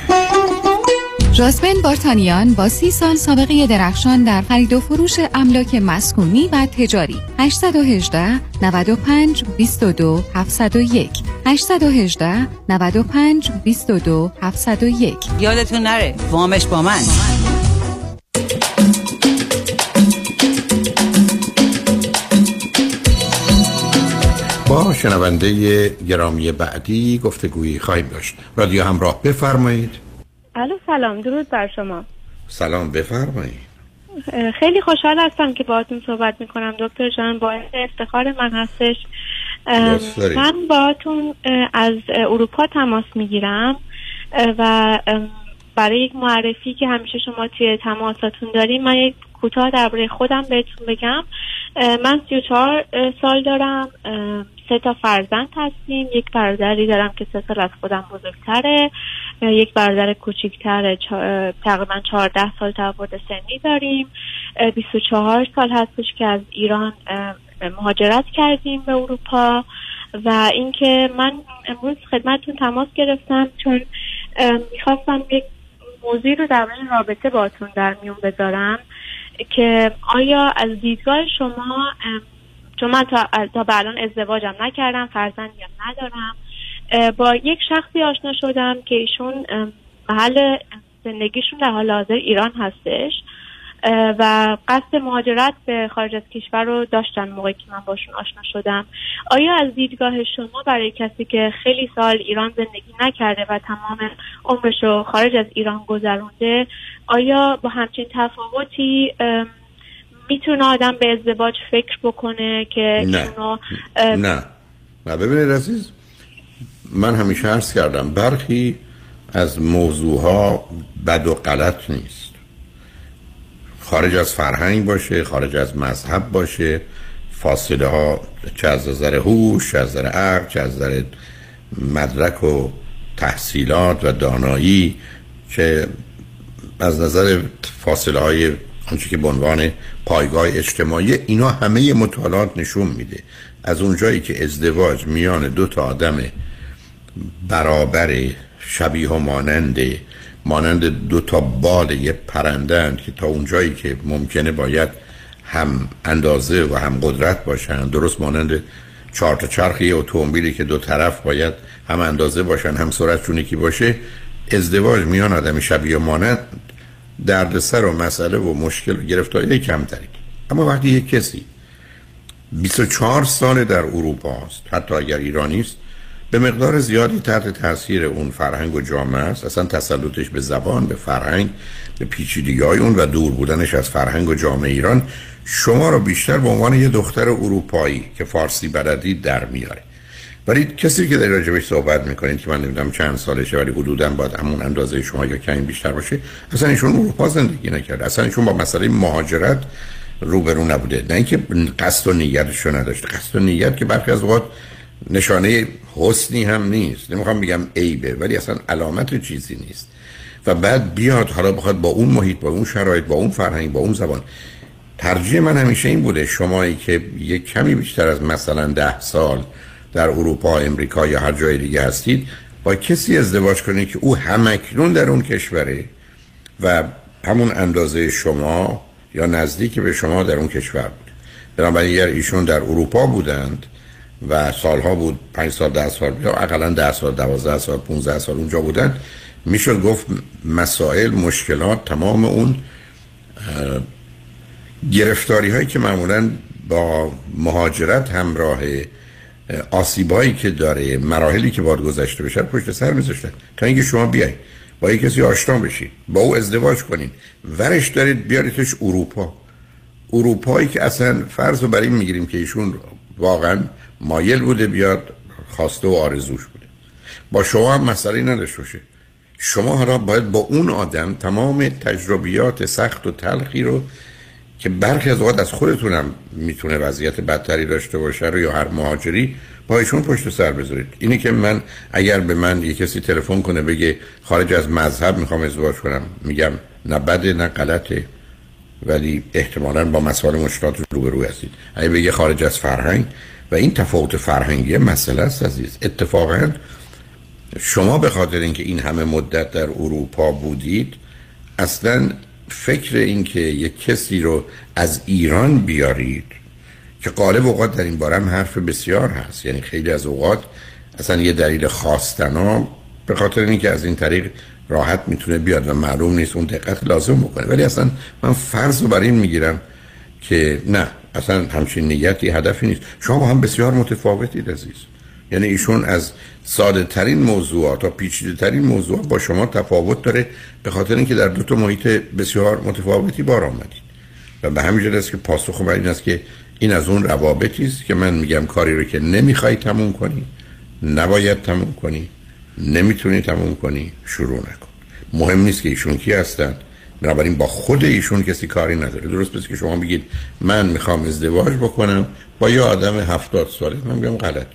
جاسمن بارتانیان با سی سال سابقه درخشان در خرید و فروش املاک مسکونی و تجاری. 818 95 22 701 818 95 22 701 یادتون نره وامش با من. شنونده گرامی بعدی گفتگویی خواهیم داشت. رادیو همراه بفرمایید. الو سلام درود بر شما. سلام بفرمایید. خیلی خوشحال هستم که باهاتون صحبت می‌کنم. دکتر جان باعث افتخار من هستش. من باهاتون از اروپا تماس می‌گیرم و برای یک معرفی که همیشه شما توی تماساتون داریم من یک کوتاه درباره خودم بهتون بگم. من 34 سال دارم. سه تا فرزند هستیم. یک برادری دارم که سه سال از خودم بزرگتره. یک برادر کوچیکتر تقریبا 14 سال تفاوت سنی داریم. 24 سال هستش که از ایران مهاجرت کردیم به اروپا. و اینکه من امروز خدمتتون تماس گرفتم چون می‌خواستم یک موضوعی رو در رابطه باتون در میون بذارم که آیا از دیدگاه شما چون من تا, تا به الان ازدواجم نکردم فرزندی هم ندارم با یک شخصی آشنا شدم که ایشون محل زندگیشون در حال حاضر ایران هستش. و قصد مهاجرت به خارج از کشور رو داشتن موقعی که من باشون آشنا شدم. آیا از دیدگاه شما برای کسی که خیلی سال ایران زندگی نکرده و تمام عمرش رو خارج از ایران گذرونده آیا با همچین تفاوتی می‌تونه آدم به ازدواج فکر بکنه که نه. نه. نه ببینید عزیز من همیشه عرض کردم برخی از موضوع ها بد و غلط نیست. خارج از فرهنگ باشه خارج از مذهب باشه فاصله ها چه از نظر هوش چه از نظر عقل چه از نظر مدرک و تحصیلات و دانایی چه از نظر فاصله های آنچه که به عنوان پایگاه اجتماعی اینا همه مطالعات نشون میده. از اونجایی که ازدواج میان دو تا آدم برابر شبیه و مانند مانند دو تا بال یه پرنده که تا اونجایی که ممکنه باید هم اندازه و هم قدرت باشن درست مانند چهار تا چرخ یه اتومبیلی که دو طرف باید هم اندازه باشن هم سرعتشون یکی باشه ازدواج میان آدم شبیه مانند دردسر و مسئله و مشکل و گرفتاری کمتری. اما وقتی یک کسی 24 سال در اروپا است حتی اگر ایرانی است به مقدار زیادی تحت تاثیر اون فرهنگ و جامعه است. اصلا تسلطش به زبان به فرهنگ به پیچیدگی های اون و دور بودنش از فرهنگ و جامعه ایران شما رو بیشتر به عنوان یه دختر اروپایی که فارسی بلدی در میاره ولی کسی که در راجبش صحبت می‌کنید که من نمی‌دونم چند سالشه ولی حدودا باید همون اندازه شما یا کمی بیشتر باشه اصلا ایشون اروپا زندگی نکرده. اصلا ایشون با مسئله مهاجرت روبرو نبوده. نه اینکه قصد و نیتش نداشته. قصد و نیت که برخی از اوقات نشانه حسنی هم نیست. نمی‌خوام بگم عیبه ولی اصلا علامت چیزی نیست. و بعد بیاد حالا بخواد با اون محیط با اون شرایط با اون فرهنگ با اون زبان. ترجیح من همیشه این بوده شمایی که یک کمی بیشتر از مثلا ده سال در اروپا امریکا یا هر جای دیگه هستید با کسی ازدواج کنید که او همکنون در اون کشوره و همون اندازه شما یا نزدیک به شما در اون کشور بود. بنابراین اگر ایشون در اروپا بودند و سالها بود پنج سال ده سال یا اقلا ده سال دوازده سال 15 سال اونجا بودن می‌شد گفت مسائل مشکلات تمام اون گرفتاری هایی که معمولا با مهاجرت همراه آسیبایی که داره مراحلی که باید گذشته بشه پشت سر میذاشتن تا اینکه شما بیاید با یک کسی آشنا بشید با او ازدواج کنین. ورش دارید بیاریدش اروپا. اروپایی که اصلا فرض رو برای می‌گیریم که ایشون واقعا مایل بوده بیاد خواسته و آرزوش بوده. با شما هم مسئله نداشته باشه. شما حالا باید با اون آدم تمام تجربیات سخت و تلخی رو که برخی از اوقات از خودتونم می‌تونه وضعیت بدتری داشته باشه رو یا هر مهاجری با ایشون پشت سر بذارید. اینی که من اگر به من یه کسی تلفن کنه بگه خارج از مذهب می‌خوام ازدواج کنم میگم نه بده نه غلطه. ولی احتمالا با مسائل مشکلات روبرو هستید. اگه بگه خارج از فرهنگ و این تفاوت فرهنگی مسئله است عزیز. اتفاقا شما به خاطر اینکه این همه مدت در اروپا بودید اصلا فکر اینکه یک کسی رو از ایران بیارید که قالب اوقات در این باره هم حرف بسیار هست. یعنی خیلی از اوقات اصلا یه دلیل خواستنا به خاطر اینکه از این طریق راحت می‌تونه بیاد و معلوم نیست اون دقت لازم بکنه. ولی اصلا من فرض رو بر این می‌گیرم که نه اصلا همچین نیتی هدفی نیست. شما هم بسیار متفاوتید عزیز. یعنی ایشون از ساده ترین موضوعات تا پیچیده ترین موضوعات با شما تفاوت داره به خاطر اینکه در دو تا محیط بسیار متفاوتی بار آمدید و به همین جهت است که پاسخ من این است که این از اون روابطی است که من میگم کاری رو که نمی‌خوای تموم کنی نباید تموم کنی نمی‌تونی تموم کنی شروع نکن. مهم نیست که ایشون کی هستن بنابراین با خود ایشون کسی کاری نداره. درست بس که شما بگید من می‌خوام ازدواج بکنم با یه آدم هفتاد ساله من میگم غلط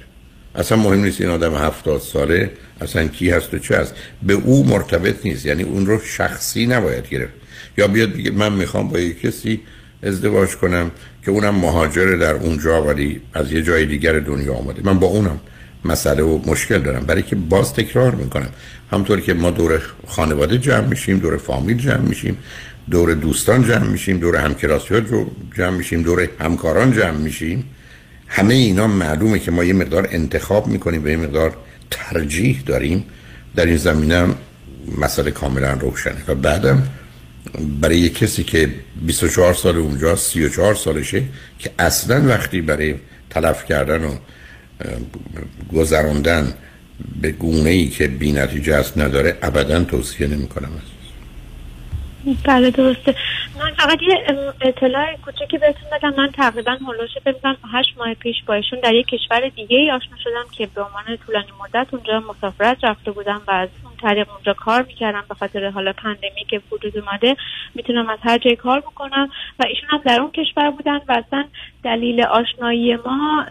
اصلا مهم نیست این آدم هفتاد ساله اصلا کی هست و چه هست. به او مرتبط نیست یعنی اون رو شخصی نباید گرفت. یا بیاد بگه من می‌خوام با یک کسی ازدواج کنم که اونم مهاجر در اونجا ولی از یه جای دیگر دنیا آمده. من با اونم مسئله و مشکل دارم. برای که باز تکرار می‌کنم. همطور که ما دور خانواده جمع میشیم دور فامیل جمع میشیم دور دوستان جمع میشیم دور همکلاسی ها جمع میشیم دور همکاران جمع میشیم. همه اینا معلومه که ما یه مقدار انتخاب می‌کنیم و یه مقدار ترجیح داریم. در این زمینه مسئله کاملا روشنه. و بعدم برای کسی که 24 سال اونجا 34 سالشه که اصلا وقتی برای تلف کردن و گذراندن به گونه ای که بی نتیجه است نداره ابدا توصیه نمی کنم بله درسته. من فقط یه اطلاع کوچکی بهتون بدم. من تقریبا هلوش بزنم هشت ماه پیش با در یک کشور دیگه ای آشنا شدم که به عنوان طولانی مدت اونجا مسافرت رفته بودم و از طریق اونجا کار می‌کردم. به خاطر حالا پندمی که وجود اومده می‌تونم از هر جای کار بکنم و ایشون هم در اون کشور بودن و اصلا دلیل آشنایی ما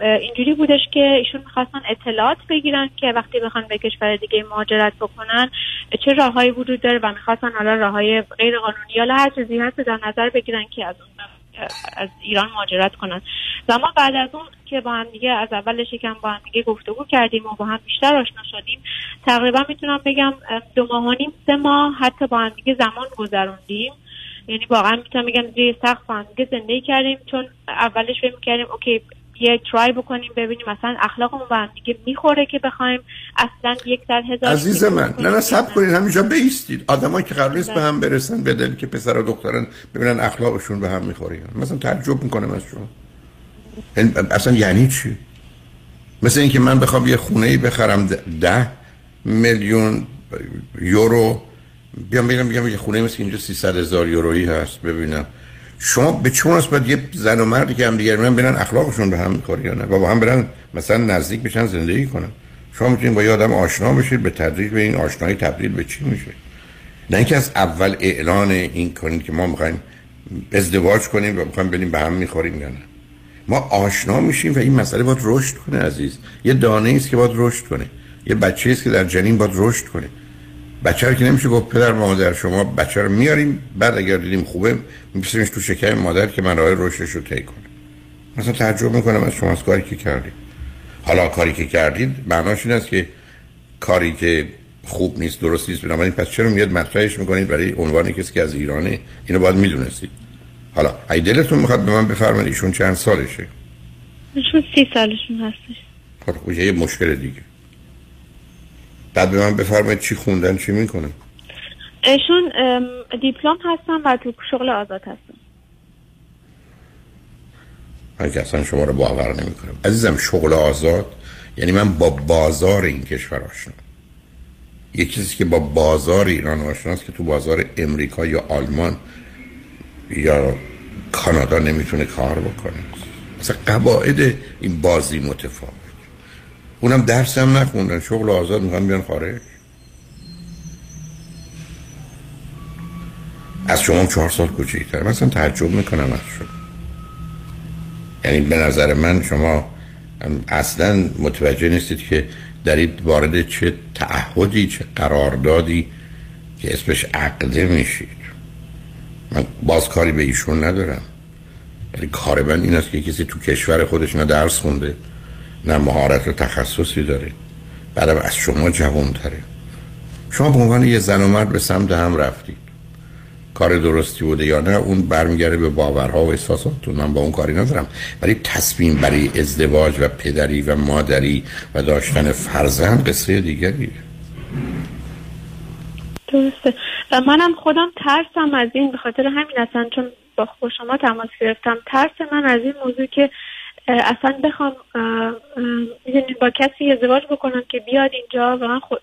اینجوری بودش که ایشون می‌خواستن اطلاعات بگیرن که وقتی بخوان به کشور دیگه مهاجرت بکنن چه راههایی وجود داره و می‌خواستن حالا راههای غیر قانونی یا هر چیزی هست در نظر بگیرن که از اون از ایران مهاجرت کنن. و ما بعد از اون که با هم دیگه از اولش یکم با هم دیگه گفتگو کردیم و با هم بیشتر آشنا شدیم تقریبا می‌تونم بگم دو ماه و نیم سه ماه حتی با هم دیگه زمان گذروندیم. یعنی واقعا می‌تونم بگم زیر سخت با هم دیگه زندگی کردیم چون اولش فکر کردیم اوکی یه ترای بکنیم ببینیم. مثلا اخلاقمون با هم دیگه می‌خوره که بخوایم اصلا یک در هزار عزیز من نه نه سب کنید همینجا بیستید. آدمایی که قرار نیست به هم برسن بدل که پسر و دخترن ببینن اخلاقشون به هم می‌خوره مثلا تعجب می‌کنم از شما اصلا یعنی چی؟ مثل اینکه من بخوام یه خونه ای بخرم ده میلیون یورو. بیام بگم بگم یه خونه مثل اینجا 300 هزار یورویی هست ببینم. شما به است باید یه زن و مردی که هم دیگر من برن اخلاقشون به هم می‌خوره یا نه؟ و با هم برن مثلا نزدیک بشن زندگی کنن. شما می‌تونید با یه آدم آشنا بشید به تدریج به این آشنایی تبدیل به چی میشه نه اینکه از اول اعلان این کنید که ما می‌خوایم ازدواج کنیم و می‌خوایم بریم به هم می‌خوریم یا نه. ما آشنا میشیم و این مسئله باید رشد کنه عزیز. یه دانه است که باید رشد کنه. یه بچه است که در جنین باید رشد کنه. بچه رو که نمیشه گفت پدر مادر شما بچه رو میاریم بعد اگر دیدیم خوبه میپسیمش تو شکم مادر که من راه رشدش رو طی کنه. مثلا تعجب می‌کنم از شما از کاری که کردید. حالا کاری که کردید معناش این است که کاری که خوب نیست درست نیست بنابراین پس چرا میاد مطرحش می‌کنید برای عنوان کسی که از ایرانه اینو باید می‌دونستید؟ حالا ای دلتون می‌خواد به من بفرمایید ایشون چند سالشه؟ ایشون سی سالشون هستش. خب یه مشکل دیگه. بعد به من بفرمایید چی خوندن چی می‌کنن؟ ایشون دیپلم هستن و تو شغل آزاد هستن. من که اصلا شما رو باور نمی کنم عزیزم شغل آزاد یعنی من با بازار این کشور آشنا. یه چیزی که با بازار ایران آشناست که تو بازار امریکا یا آلمان یا کانادا نمی‌تونه کار بکنه. مثلا قواعد این بازی متفاوت. اونم درس هم نخوندن شغل آزاد می‌خوان بیان خارج. از شما چهار سال کوچیک‌تر. مثلا تعجب می‌کنم از شما. یعنی به نظر من شما اصلا متوجه نیستید که دارید وارد چه تعهدی چه قراردادی که اسمش عقده میشید. من باز کاری به ایشون ندارم. یعنی کار من این است که کسی تو کشور خودش نه درس خونده. نه مهارت و تخصصی داره بعدم از شما تره شما به عنوان یه زن و مرد به سمت هم رفتید کار درستی بوده یا نه اون برمیگرده به باورها و احساساتتون. من با اون کاری ندارم. ولی تصمیم برای ازدواج و پدری و مادری و داشتن فرزند قصه دیگری. درسته. و منم خودم ترسم از این به خاطر همین اصلا چون با شما تماس گرفتم. ترس من از این موضوع که اصلا بخوام با کسی ازدواج بکنم که بیاد اینجا و من خود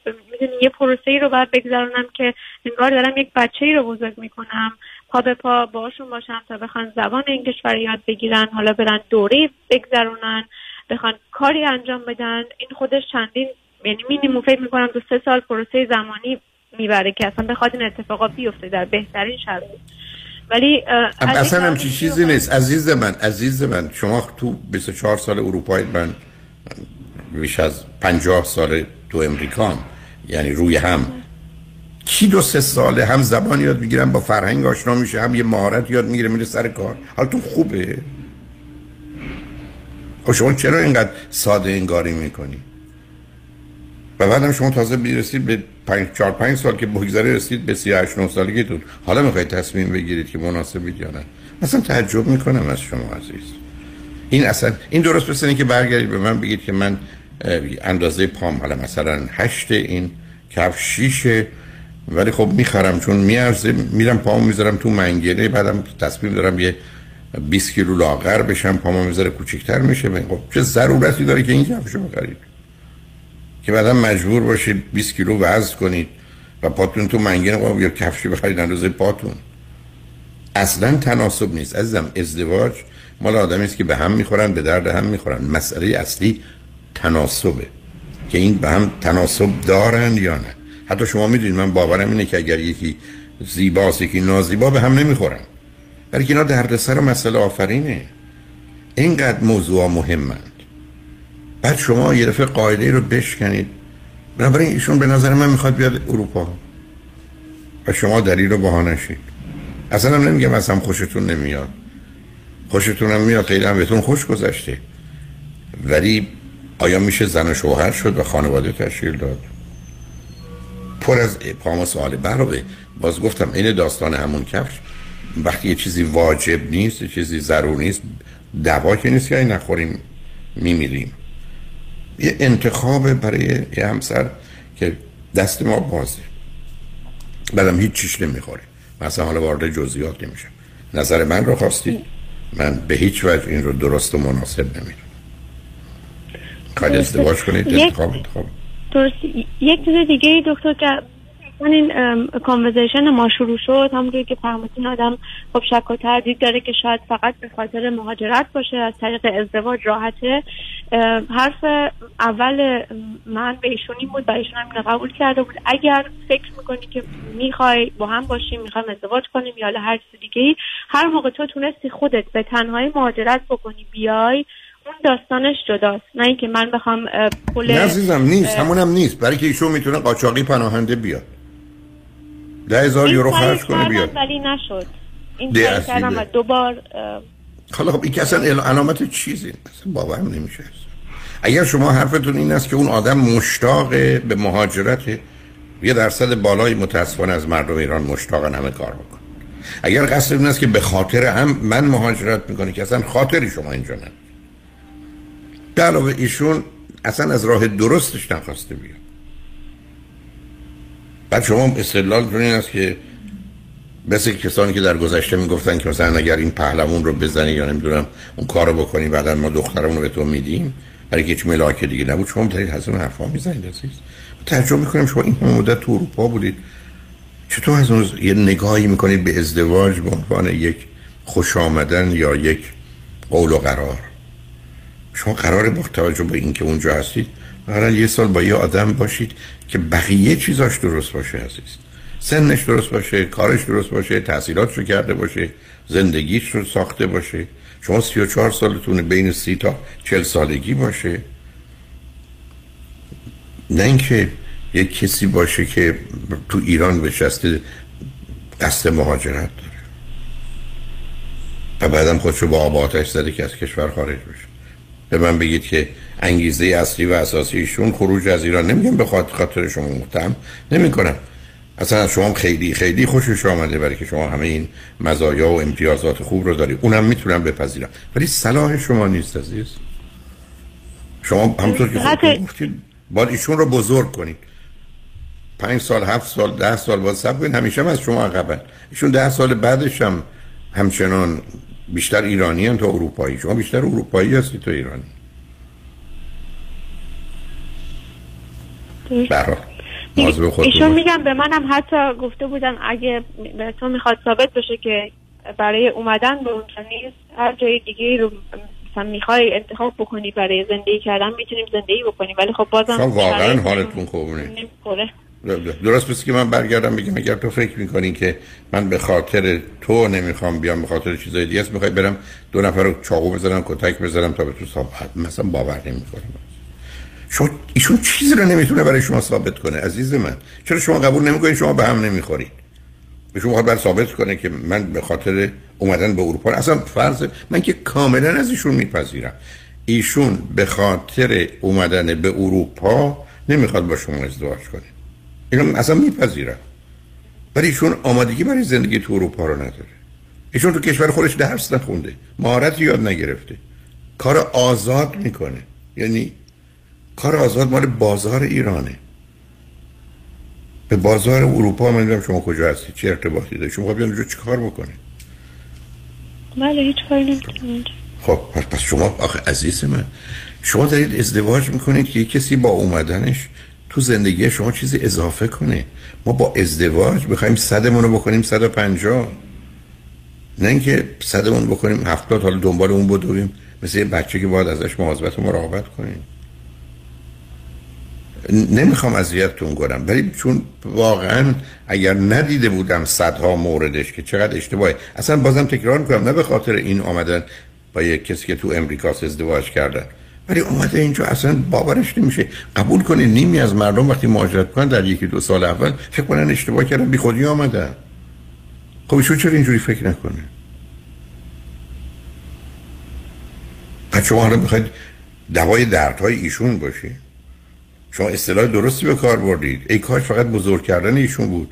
یه پروسه ای رو باید بگذرانم که انگار دارم یک بچه ای رو بزرگ می‌کنم پا به پا باشون باشم تا بخوان زبان این کشور یاد بگیرن حالا برن دوره بگذرونن بخوان کاری انجام بدن. این خودش چندین یعنی مینیموم فکر می‌کنم دو سه سال پروسه زمانی می‌بره که اصلا بخواد این اتفاقا بیفته در بهترین شرایط. ولی اصلا هم چیزی نیست. عزیز من عزیز من شما تو 24 سال اروپایی من بیش از 50 سال تو امریکا یعنی روی هم کی دو سه ساله هم زبان یاد می‌گیرم با فرهنگ آشنا میشه هم یه مهارت یاد می‌گیره میره سر کار. حال تو خوبه؟ خب شما چرا اینقدر ساده انگاری می‌کنی؟ و بعدم شما تازه بیرسید به پنج چهار پنج سال که بگذره رسید به 38 9 سالگیتون حالا می‌خواید تصمیم بگیرید که مناسبید یا نه. مثلا تعجب می‌کنم از شما عزیز. این اصلا این درست بسنه که برگردید به من بگید که من اندازه پام حالا مثلا هشت این کف شیشه ولی خب می‌خرم چون میارزه میرم پامو می‌ذارم تو منگنه بعدم تصمیم دارم یه 20 کیلو لاغر بشم پامو می‌ذاره کوچیک‌تر میشه. خب چه ضرورتی داره که این کفشو بخرید؟ که بعدا مجبور باشید 20 کیلو وزن کنید و پاتون تو منگنه خب یا کفشی بخرید اندازه پاتون. اصلا تناسب نیست. عزیزم ازدواج مال آدمی است که به هم می‌خورن به درد هم می‌خورن. مسئله اصلی تناسبه. که این به هم تناسب دارن یا نه. حتی شما می‌دونید من باورم اینه که اگر یکی زیباست یکی نازیبا به هم نمی‌خورن. برای که اینا دردسر مسئله آفرینه. اینقدر موضوع مهمند بعد شما یه دفعه قاعده رو بشکنید. بنابراین ایشون به نظر من می‌خواد بیاد اروپا. و شما دلیل رو بهانشید اصلا هم نمیگم اصلا خوشتون نمیاد. خوشتون هم میاد خیلی هم بهتون خوش گذشته. ولی آیا میشه زن و شوهر شد و خانواده تشکیل داد؟ پر از ابهام و سوال برابه. باز گفتم این داستان همون کفش. وقتی یه چیزی واجب نیست یه چیزی ضرور نیست دوا که نیست که نخوریم میمیریم. یه انتخاب برای یه همسر که دست ما بازه. بعدم هیچ چیش نمی‌خوره. مثلا حالا وارد جزئیات نمیشم. نظر من رو خواستید من به هیچ وجه این رو درست و مناسب نمی‌دونم. خواهد ازدواج کنید انتخاب انتخاب. درست. یک چیز دیگه دکتر که من این کانورزیشن ما شروع شد. همونجوری که فهمیدین آدم خب شک و تردید داره که شاید فقط به خاطر مهاجرت باشه از طریق ازدواج راحته. حرف اول من به ایشون بود و ایشون هم قبول کرده بود. اگر فکر می‌کنی که می‌خوای با هم باشیم می‌خوایم ازدواج کنیم یا هر چیز دیگه ای هر موقع تو تونستی خودت به تنهایی مهاجرت بکنی بیای اون داستانش جداست. نه اینکه من بخوام پول نه عزیزم نیست. همونم نیست. برای که ایشون می‌تونه قاچاقی پناهنده بیاد. ده هزار یورو خرج کنه بیاد. ولی نشد. این کردم و دوبار حالا خب این که اصلا علامت چیزی اصلا باورم نمیشه. اگر شما حرفتون این است که اون آدم مشتاق به مهاجرت یه درصد بالای متاسفانه از مردم ایران مشتاقن همه کار بکن اگر قصد این است که به خاطر هم من مهاجرت می‌کنه که اصلا خاطری شما اینجا نه. علاوه ایشون اصلا از راه درستش نخواسته بیاد. بعد شما استدلال این است که مثل کسانی که در گذشته می‌گفتن که مثلا اگر این پهلوون رو بزنی یا نمی‌دونم اون کارو بکنی بعدا ما دخترمون رو به تو میدیم برای هیچ ملاک دیگه نبود شما دارید از اون حرفا می‌زنید عزیز. ترجمه می‌کنم شما این مدت تو اروپا بودید. چطور از اون یه نگاهی می‌کنید به ازدواج به عنوان یک خوش آمدن یا یک قول و قرار؟ شما قرار با توجه به اینکه اونجا هستید قرار یه سال با یه آدم باشید که بقیه چیزاش درست باشه عزیز. سنش درست باشه کارش درست باشه تحصیلاتش رو کرده باشه زندگیش رو ساخته باشه. شما 34 سالتونه بین سی تا 40 سالگی باشه. نه اینکه یک کسی باشه که تو ایران بشسته قصد مهاجرت داره. و بعدم خودشو با آب آتش زده که از کشور خارج بشه. به من بگید که انگیزه اصلی و اساسیشون خروج از ایران. نمیگم به خاطر شما متهم نمی‌کنم. اصلا از شما خیلی خیلی خوشش آمده برای که شما همه این مزایا و امتیازات خوب رو دارید اونم می‌تونم بپذیرم. ولی صلاح شما نیست عزیز. شما همطور که خودتون گفتید باید ایشون رو بزرگ کنید. پنج سال هفت سال ده سال باید سب کنید. همیشه هم از شما عقبن. ایشون ده سال بعدش هم همچنان بیشتر ایرانی هم تا اروپایی. شما بیشتر اروپایی هستی تا ایرانی. برای ایشون میگم به منم حتی گفته بودن اگه به تو می‌خواد ثابت بشه که برای اومدن به اونجا نیست هر جای دیگه رو مثلا می‌خوای انتخاب بکنی برای زندگی کردن می‌تونیم زندگی بکنیم. ولی خب بازم واقعا حالتون خوب نیست. درست بسی که من برگردم بگم اگر تو فکر می‌کنی که من به خاطر تو نمی‌خوام بیام به خاطر چیزای دیگه است می‌خوای برم دو نفر رو چاقو بزنم کتک بزنم تا به تو صحبت مثلا باور نمی‌کنم. شما ایشون چیزی رو نمی‌تونه برای شما ثابت کنه عزیز من. چرا شما قبول نمی‌کنید؟ شما به هم نمی‌خورید. به شما باید ثابت کنه که من به خاطر اومدن به اروپا اصلا فرض من که کاملا از ایشون میپذیرم. ایشون به خاطر اومدن به اروپا نمی‌خواد با شما ازدواج کنه. اینو اصلا میپذیرم. ولی ایشون آمادگی برای زندگی تو اروپا رو نداره. ایشون تو کشور خودش درس نخونده مهارت یاد نگرفته. کار آزاد می‌کنه. یعنی کار آزاد مال بازار ایرانه. به بازار اروپا من شما کجا هستی چه ارتباطی داری شما بیان اونجا چیکار بکنید؟ بله هیچ کاری نمی‌تونم خب پس شما آخه عزیز من شما دارید ازدواج می‌کنید که کسی با اومدنش تو زندگی شما چیزی اضافه کنه. ما با ازدواج بخوایم صدمون رو بکنیم 150 نه اینکه صدمون بکنیم هفتاد حالا دنبال اون بدویم. مثل یه بچه که باید ازش مواظبت و مراقبت کنیم. نمی‌خوام اذیتتون کنم ولی چون واقعا اگر ندیده بودم صدها موردش که چقدر اشتباهه اصلا بازم تکرار می‌کنم نه به خاطر این آمدن با یک کسی که تو امریکاست ازدواج کردن ولی اومده اینجا اصلا باورش نمیشه. قبول کنه نیمی از مردم وقتی مهاجرت کنن در یکی دو سال اول فکر کنن اشتباه کردن بی خودی آمدن. خب ایشون چرا اینجوری فکر نکنه؟ پس شما حالا می‌خواید دوای دردهای ایشون باشی شما اصطلاح درستی به کار بردید. ای کاش فقط بزرگ کردن ایشون بود.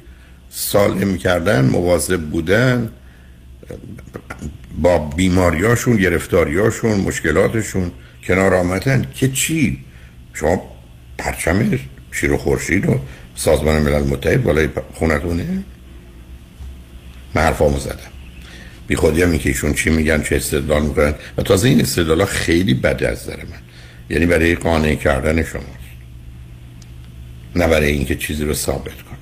سالم کردن مواظب بودن با بیماریاشون گرفتاریاشون مشکلاتشون کنار آمدن. که چی؟ شما پرچم شیر و خورشید و سازمان ملل متحد بالای خونتونه؟ من حرفامو زدم. بی خودی هم که ایشون چی میگن چه استدلال می‌کنن. و تازه این استدلال خیلی بده از در من. یعنی برای قانع کردن شماست نه برای اینکه چیزی رو ثابت کنن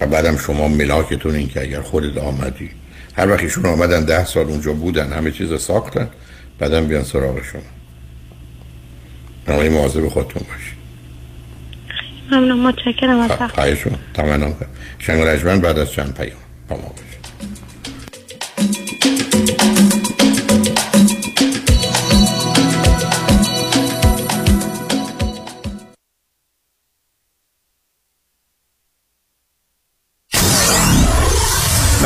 و بعدم شما ملاکتون این که اگر خودت آمدی. هر وقت ایشون آمدن ده سال اونجا بودن همه چیز ساختن بعدم بیان سراغ شما. بنابراین مواظب خودتون باشید ممنون متشکرم از وقت. خواهشون تمنام کنم. شنگ رجمن بعد از چند پیام با ما باشید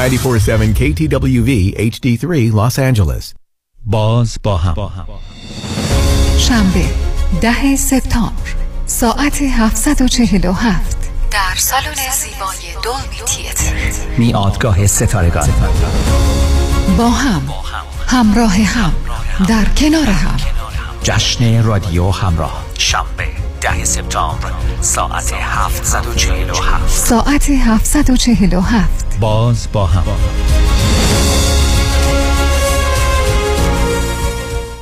Ninety-four seven KTWV HD3 Los Angeles. باز با هم. شنبه ده سپتامبر ساعت 747 در سالن زیبای دولمی تیتر. میادگاه ستارگان. با هم همراه هم در کنار هم. جشن رادیو همراه. شنبه. ده سپتامبر ساعت 747 ساعت 747 باز با هم.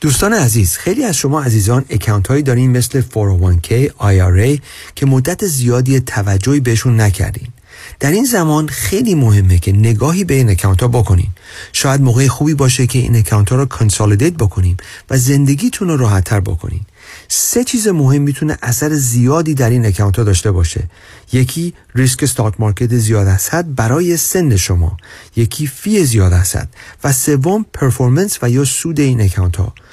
دوستان عزیز خیلی از شما عزیزان account هایی دارین مثل 401k IRA که مدت زیادی توجهی بهشون نکردین. در این زمان خیلی مهمه که نگاهی به این account ها بکنین. شاید موقع خوبی باشه که این account ها رو consolidate بکنیم و زندگیتون رو راحت تر بکنین. سه چیز مهم می‌تونه اثر زیادی در این account ها داشته باشه. یکی ریسک stock market زیاد حد برای سن شما. یکی fee زیاد حد و سوم performance و یا سود این account ها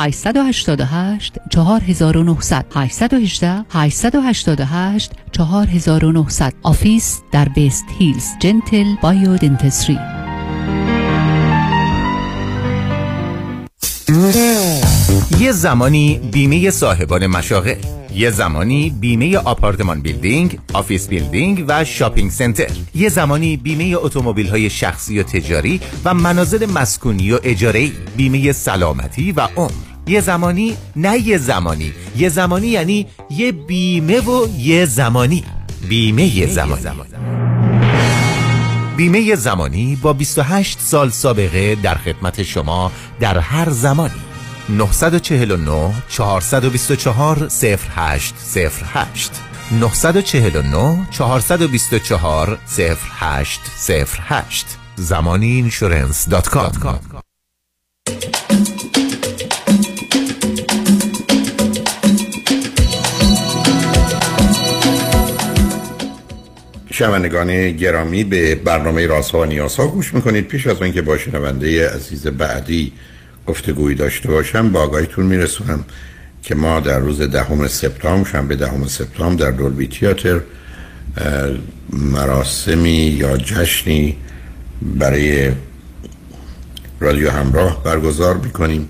888 4900 818 888 4900 office در Beverly Hills Gentle Bio Dentistry یه زمانی بیمه صاحبان مشاغل یه زمانی بیمه آپارتمان building، office building و shopping center. یه زمانی بیمه اتومبیل های شخصی و تجاری و منازل مسکونی و اجاره بیمه سلامتی و عمر. یه زمانی نه یه زمانی. یه زمانی یعنی یه بیمه و یه زمانی. بیمه یه زمانی. بیمه زمانی با 28 سال سابقه در خدمت شما در هر زمانی. 949 424 0808 949 424 0808 زمانی insurance dot com شنوندگان گرامی به برنامه رازها و نیازها گوش می‌کنید. پیش از اینکه با شنونده عزیز بعدی گفتگویی داشته باشم با آگاهیتون میرسونم که ما در روز دهم سپتامبر شنبه دهم سپتامبر در Dolby Theatre مراسمی یا جشنی برای رادیو همراه برگزار می‌کنیم.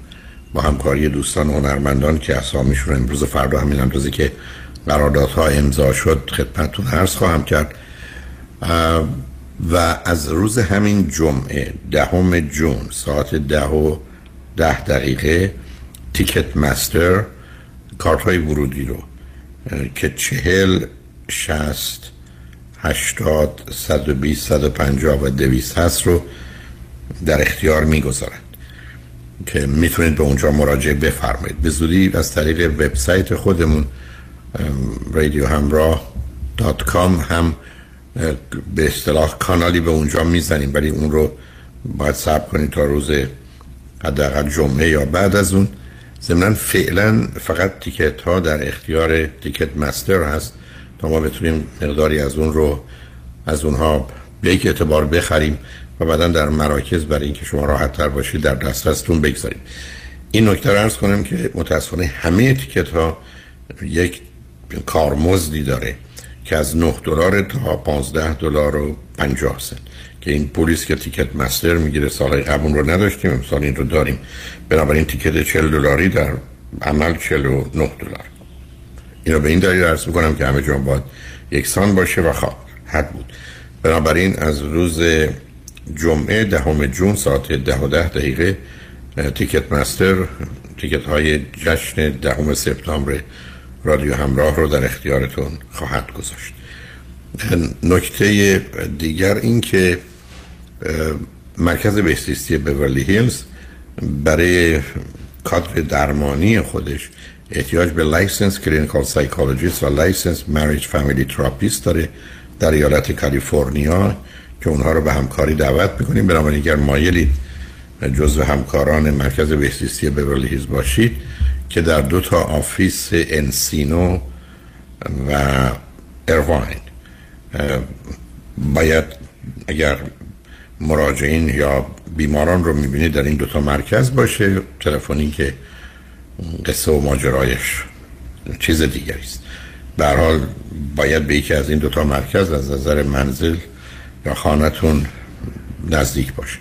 با همکاری دوستان هنرمندان که اسامیشون امروز فردا همین اندازه که قراردادها امضا شد خدمتتون عرض خواهم کرد. و از روز همین جمعه دهم جون ساعت ده و ده دقیقه تیکت مستر کارت های ورودی رو که چهل شست هشتاد صد و بیست صد و پنجاه و دویست هست رو در اختیار می‌گذارند که می‌تونید به اونجا مراجعه بفرمایید. به زودی از طریق وبسایت خودمون رادیو همراه دات کام هم به اصطلاح کانالی به اونجا می‌زنیم ولی اون رو باید صبر کنید تا روز حداقل جمعه یا بعد از اون. ضمنا فعلا فقط تیکت ها در اختیار تیکت مستر هست تا ما بتونیم مقداری از اون رو از اونها به یک اعتبار بخریم و بعدا در مراکز برای اینکه شما راحت تر باشید در دسترستون بگذاریم. این نکته رو ارز کنم که متاسفانه همه تیکت ها یک کارمزدی داره. که از 9 دلار تا 15 دلار و 50 سنت. که این پلیس که تیکت مستر می‌گیره سال قبل رو نداشتیم امسال این رو داریم. بنابراین تیکت 40 دلاری در عمل 49 دلار. اینو به این دلیل عرض می‌کنم که همه جا باید یکسان باشه و خواه حد بود. بنابراین از روز جمعه دهم جون ساعت ده و ده دقیقه تیکت مستر تیکت های جشن دهم سپتامبر رادیو همراه رو در اختیارتون خواهد گذاشت. نکته دیگر این که مرکز بهزیستی بورلی هیلز برای کادر درمانی خودش احتیاج به license clinical psychologist و license marriage family therapist داره در ایالت کالیفرنیا که اونها رو به همکاری دعوت می‌کنیم. بنابراین اگر مایلید جزو همکاران مرکز بهزیستی بورلی هیلز باشید. که در دو تا office انسینو و ارواین باید اگر مراجعین یا بیماران رو می‌بینید در این دوتا مرکز باشه تلفنی که قصه و ماجرایش چیز دیگری است. به حال باید به یکی از این دوتا مرکز از نظر منزل یا خانتون نزدیک باشه.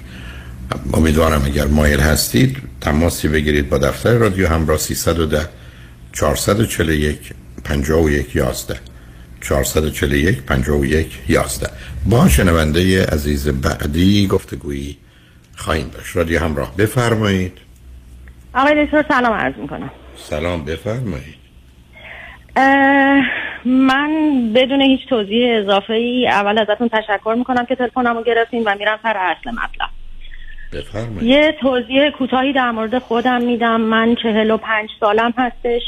امیدوارم اگر مایل هستید تماسی بگیرید با دفتر رادیو همراه 310 441 51 11 441 51 11 با شنونده عزیز بعدی گفتگویی خواهیم داشت. رادیو همراه بفرمایید. آقای دکتر سلام عرض می‌کنم. سلام بفرمایید. من بدون هیچ توضیح اضافه ای اول ازتون تشکر می‌کنم که تلفنمو گرفتیم و میرم سر اصل مطلب. بفرمایید. یه توضیح کوتاهی در مورد خودم میدم. من چهل و پنج سالم هستش.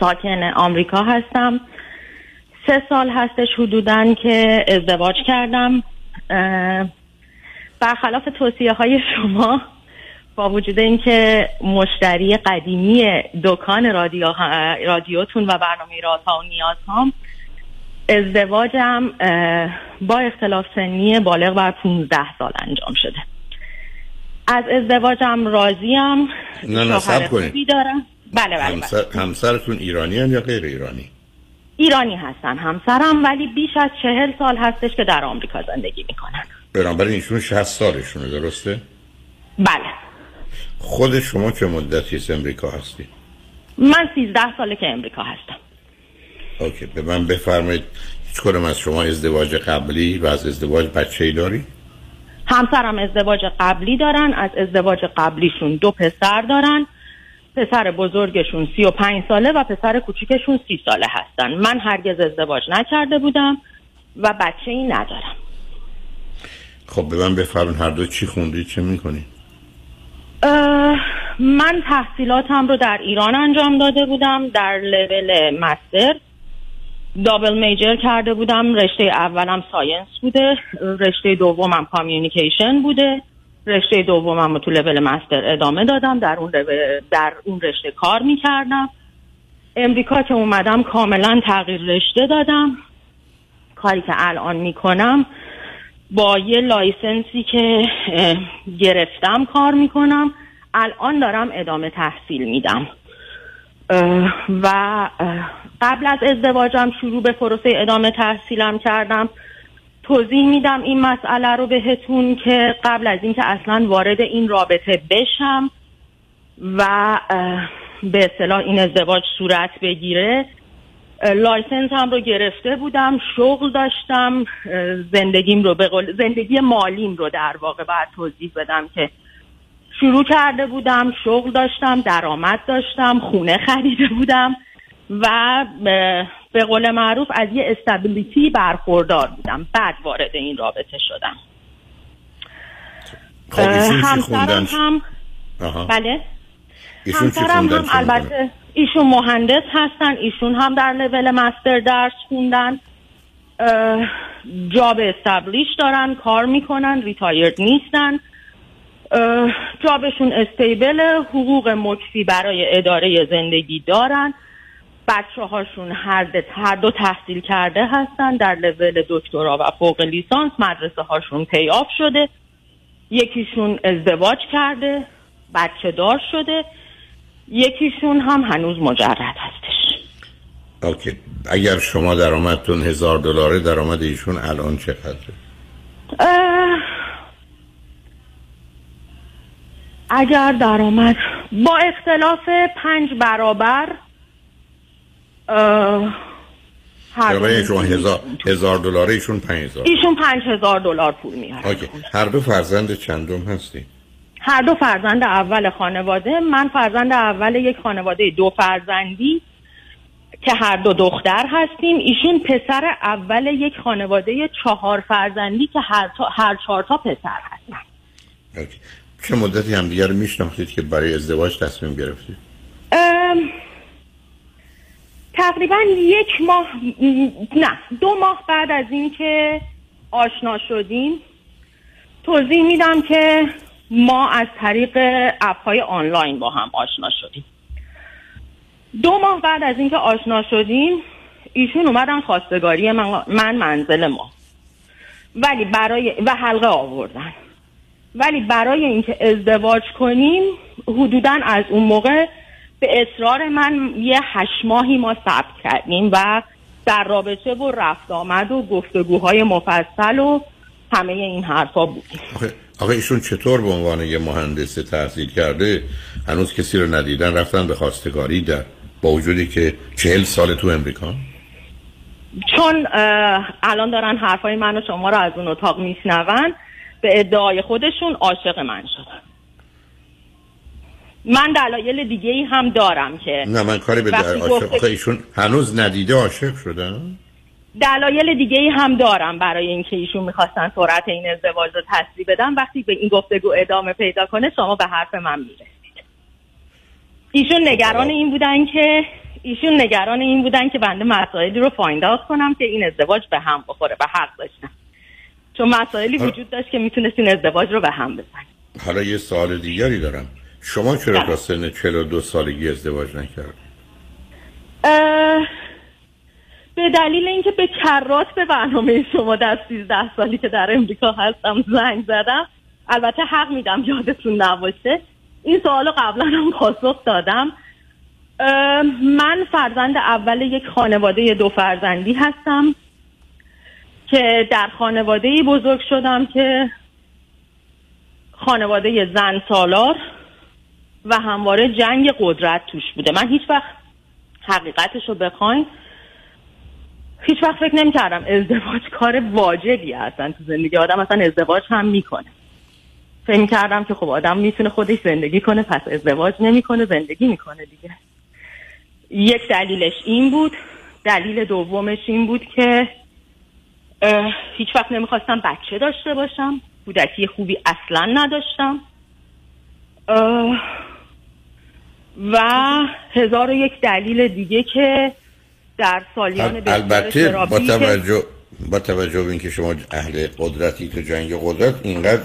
ساکن آمریکا هستم. سه سال هستش حدودا که ازدواج کردم. برخلاف توصیه های شما با وجود اینکه مشتری قدیمی دکان رادیو رادیوتون و برنامه رازها و نیازهام ازدواجم با اختلاف سنی بالغ بر 15 سال انجام شده. از ازدواجم راضیم نه نه سب کنید دارم بله بله, همسر... بله. همسرتون ایرانی یا غیر ایرانی ایرانی هستن همسرم ولی بیش از چهل سال هستش که در آمریکا زندگی می‌کنن بنابراین ایشون 60 سالشونه درسته؟ بله خود شما چه مدتی از امریکا هستید؟ من 13 ساله که امریکا هستم اوکی به من بفرمایید هیچ از شما ازدواج قبلی و از ازدواج بچه ای داری؟ همسرم ازدواج قبلی دارن از ازدواج قبلیشون دو پسر دارن. پسر بزرگشون سی و پنج ساله و پسر کوچیکشون سی ساله هستن. من هرگز ازدواج نکرده بودم و بچه ای ندارم. خب به من بفرمایید هر دو چی خوندی چه می‌کنی؟ من تحصیلاتم رو در ایران انجام داده بودم در level master. double major کرده بودم. رشته اولم science بوده. رشته دومم communication بوده. رشته دومم تو لول مستر ادامه دادم. در اون, در اون رشته کار می‌کردم. امریکا که اومدم کاملا تغییر رشته دادم. کاری که الان می‌کنم با یه لایسنسی که گرفتم کار می‌کنم. الان دارم ادامه تحصیل میدم. و قبل از ازدواجم شروع به پروسه ادامه تحصیلم کردم توضیح میدم این مسئله رو بهتون که قبل از اینکه اصلا وارد این رابطه بشم و به اصطلاح این ازدواج صورت بگیره لایسنس هم رو گرفته بودم شغل داشتم زندگیم رو به زندگی مالیم رو در واقع باید توضیح بدم که شروع کرده بودم شغل داشتم درآمد داشتم خونه خریده بودم. و به قول معروف از یه استابیلیتی برخوردار بودم. بعد وارد این رابطه شدم. خب همسرم هم بله. همسرم هم البته ایشون مهندس هستن ایشون هم در لول مستر درس خوندن. جاب استبلیش دارن کار می‌کنن ریتایرد نیستن. جابشون استیبل حقوق مکفی برای اداره زندگی دارن. بچه هاشون هر, هر دو تحصیل کرده هستن در لول دکترا و فوق لیسانس. مدرسه هاشون پیاف شده. یکیشون ازدواج کرده. بچه دار شده. یکیشون هم هنوز مجرد هستش. اوکی. اگر شما درآمدتون هزار دلاره درآمد ایشون الان چقدره؟ اگر درآمد با اختلاف پنج برابر هر شما هزار, هزار دلاره ایشون پنج هزار. ایشون پنج هزار دلار پول میاره هر دو فرزند چندم هستی؟ هر دو فرزند اول خانواده. من فرزند اول یک خانواده دو فرزندی که هر دو دختر هستیم. ایشون پسر اول یک خانواده چهار فرزندی که هر, تا، هر چهار تا پسر هستن. چه مدتی هم دیگر میشناختید که برای ازدواج تصمیم گرفتید؟ تقریبا یک ماه نه دو ماه بعد از اینکه آشنا شدیم توضیح میدم که ما از طریق اپ های آنلاین با هم آشنا شدیم. دو ماه بعد از اینکه آشنا شدیم ایشون اومدن خواستگاری من, من منزل ما. ولی برای و حلقه آوردن. ولی برای اینکه ازدواج کنیم حدودا از اون موقع به اصرار من یه هشت ماهی ما ثبت کردیم و در رابطه و رفت آمد و گفتگوهای مفصل و همه این حرفا بود. آقا ایشون چطور به عنوان یه مهندس تحصیل کرده؟ هنوز کسی رو ندیدن رفتن به خواستگاری در با وجودی که چهل سال تو امریکا؟ چون الان دارن حرفای من و شما رو از اون اتاق میشنون به ادعای خودشون عاشق من شدن. من دلایل دیگه ای هم دارم که نه من کاری به عاشق ایشون هنوز ندیده عاشق شدن؟ دلایل دیگه ای هم دارم برای اینکه ایشون می‌خواستن سرعت این ازدواج رو تصریح بدم وقتی به این گفتگو ادامه پیدا کنه شما به حرف من می‌رسید. ایشون نگران این بودن که ایشون نگران این بودن که بنده مسائلی رو فایند کنم که این ازدواج به هم بخوره و حق داشتم چون مسائلی وجود داشت که می‌تونستین ازدواج رو به هم بزن حالا یه سوال دیگری دارم. شما چرا تا سن 42 سالگی ازدواج نکرد؟ به دلیل اینکه به کرات به برنامه شما در 13 سالی که در امریکا هستم زنگ زدم البته حق میدم یادتون نباشه. این سوال قبلا هم پاسخ دادم. من فرزند اول یک خانواده دو فرزندی هستم که در خانواده ای بزرگ شدم که خانواده زن سالار. و همواره جنگ قدرت توش بوده. من هیچ وقت حقیقتش رو بخواین هیچ وقت فکر نمی کردم ازدواج کار واجبی هستن تو زندگی. آدم اصلا ازدواج هم می‌کنه. فکر کردم که خب آدم می‌تونه خودش زندگی کنه پس ازدواج نمی‌کنه زندگی می‌کنه دیگه. یک دلیلش این بود. دلیل دومش این بود که هیچ وقت نمی‌خواستم بچه داشته باشم. کودکی خوبی اصلا نداشتم. و هزار و یک دلیل دیگه که در سالیان البته با توجه با توجه به اینکه شما اهل قدرتی تو جنگ قدرت اینقدر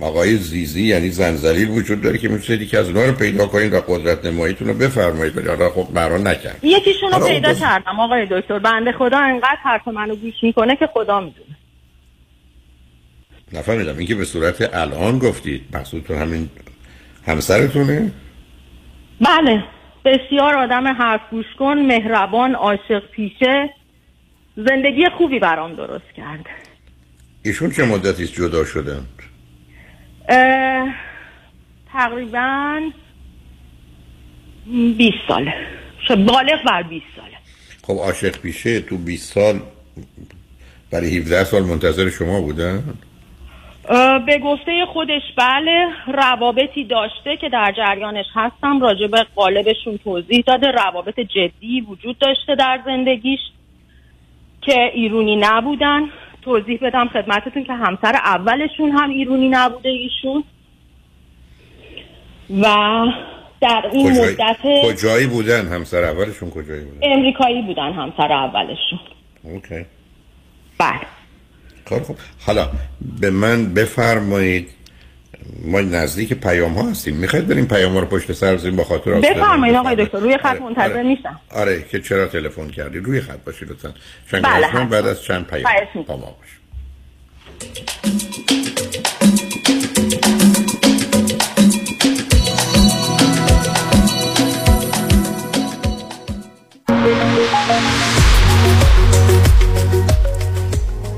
آقای زیزی یعنی زنزلیل وجود داره که می‌تونید که از اونها رو پیدا کنید و قدرت نماییتون رو بفرمایید. ولی حالا خب بران نکرد. یکیشون رو پیدا کردم آقای دکتر. بنده خدا انقدر حرف منو گوش می‌کنه که خدا می‌دونه. نفهمیدم. اینکه به صورت الان گفتید مقصودتون همین همسرتونه؟ بله بسیار آدم حرف گوش کن مهربان عاشق پیشه زندگی خوبی برام درست کرد ایشون چه مدتی جدا شدن؟ تقریبا 20 ساله بالغ بر 20 ساله خب عاشق پیشه تو 20 سال برای 17 سال منتظر شما بودن؟ به گفته خودش بله روابطی داشته که در جریانش هستم. راجع به قالبشون توضیح داده. روابط جدی وجود داشته در زندگیش که ایرونی نبودن. توضیح بدم خدمتتون که همسر اولشون هم ایرونی نبوده ایشون. و در این کجای... مدت کجایی بودن؟ همسر اولشون کجایی بودن؟ امریکایی بودن همسر اولشون. اوکی. بله. خب خب حالا به من بفرمایید ما نزدیک پیام ها هستیم. می‌خواید بریم پیام ها رو پشت سر بزنیم با خاطر بفرمایید آقای دکتر روی خط منتظر آره. نیستم. آره که چرا تلفن کردی؟ روی خط باشید لطفا. چون بله بعد از چند پیام. با ما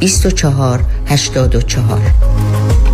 24 84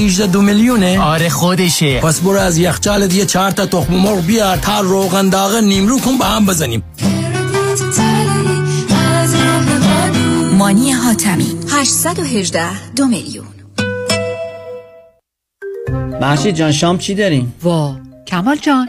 818 دو میلیونه؟ آره خودشه. پس برو از یخچالت یه چهار تا تخم مرغ بیار تا روغن داغ نیمرو کن با هم بزنیم. مانی حاتمی 818 دو میلیون. محشید جان شام چی داریم؟ وا کمال جان.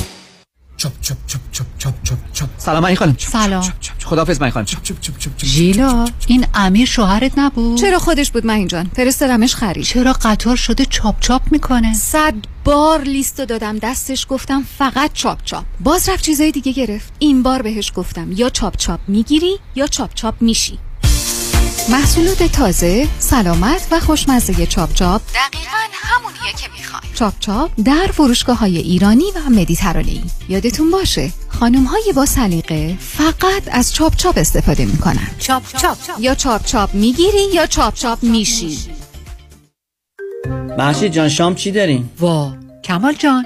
چپ چپ چپ چپ چپ چپ چپ سلام این خانم سلام خدافظ من خانم ژیلا این امیر شوهرت نبود چرا خودش بود من جان فرستادمش خرید چرا قطار شده چاپ چاپ می‌کنه صد بار لیستو دادم دستش گفتم فقط چاپ چاپ باز رفت چیزای دیگه گرفت این بار بهش گفتم یا چاپ چاپ می‌گیری یا چاپ چاپ میشی محصولات تازه، سلامت و خوشمزه چاپ چاپ. دقیقا همونیه که می‌خوای چاپ چاپ در فروشگاه های ایرانی و مدیترانه‌ای. یادتون باشه خانم های با سلیقه فقط از چاپ چاپ استفاده می‌کنن. چاپ چاپ. یا چاپ چاپ می‌گیری یا چاپ چاپ میشی. محشید جان شام چی داریم؟ وا کمال جان.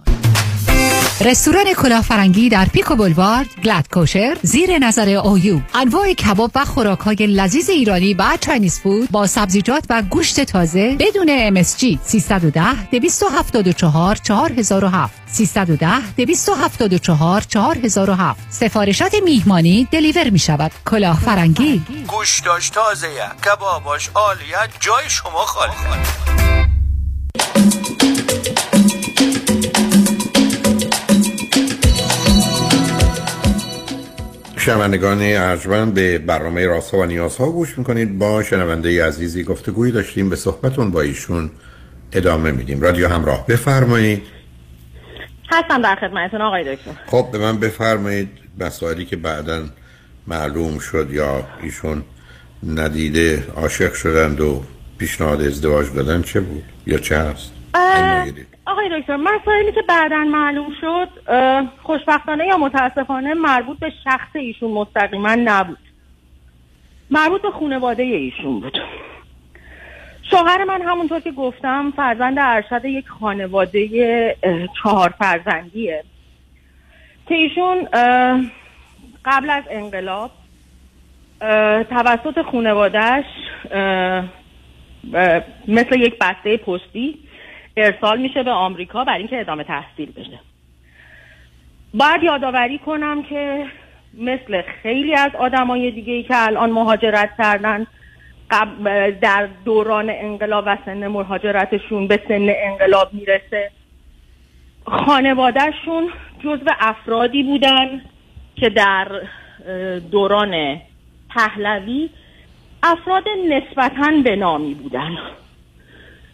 رستوران کلاه فرنگی در Pico Boulevard glatt kosher زیر نظر OU انواع کباب و خوراک های لذیذ ایرانی و Chinese food با سبزیجات و گوشت تازه بدون MSG 310 274 4007 310 274 4007 سفارشات میهمانی deliver می شود کلاه فرنگی گوشتاش تازه کباباش عالیه. جای شما خالی شنوندگان ارجمند به برنامه راسا و نیازها گوش می‌کنید. با شنونده عزیزی گفتگویی داشتیم به صحبتون با ایشون ادامه میدیم. رادیو همراه بفرمایید. هستم در خدمتتون آقای دکتر. خب به من بفرمایید مسائلی که بعدا معلوم شد یا ایشون ندیده عاشق شدند و پیشنهاد ازدواج دادن چه بود یا چه هست آقای دکتر مسائلی که بعدا معلوم شد خوشبختانه یا متاسفانه مربوط به شخص ایشون مستقیما نبود. مربوط به خانواده ایشون بود. شوهر من همونطور که گفتم فرزند ارشد یک خانواده چهار فرزندیه که ایشون قبل از انقلاب توسط خانوادهش مثل یک بسته پستی ارسال میشه به آمریکا برای اینکه ادامه تحصیل بشه. باید یادآوری کنم که مثل خیلی از آدمای دیگه ای که الان مهاجرت کردن در دوران انقلاب و سن مهاجرتشون به سن انقلاب می‌رسه. خانوادهشون جزو افرادی بودن که در دوران پهلوی افراد نسبتا به نامی بودن.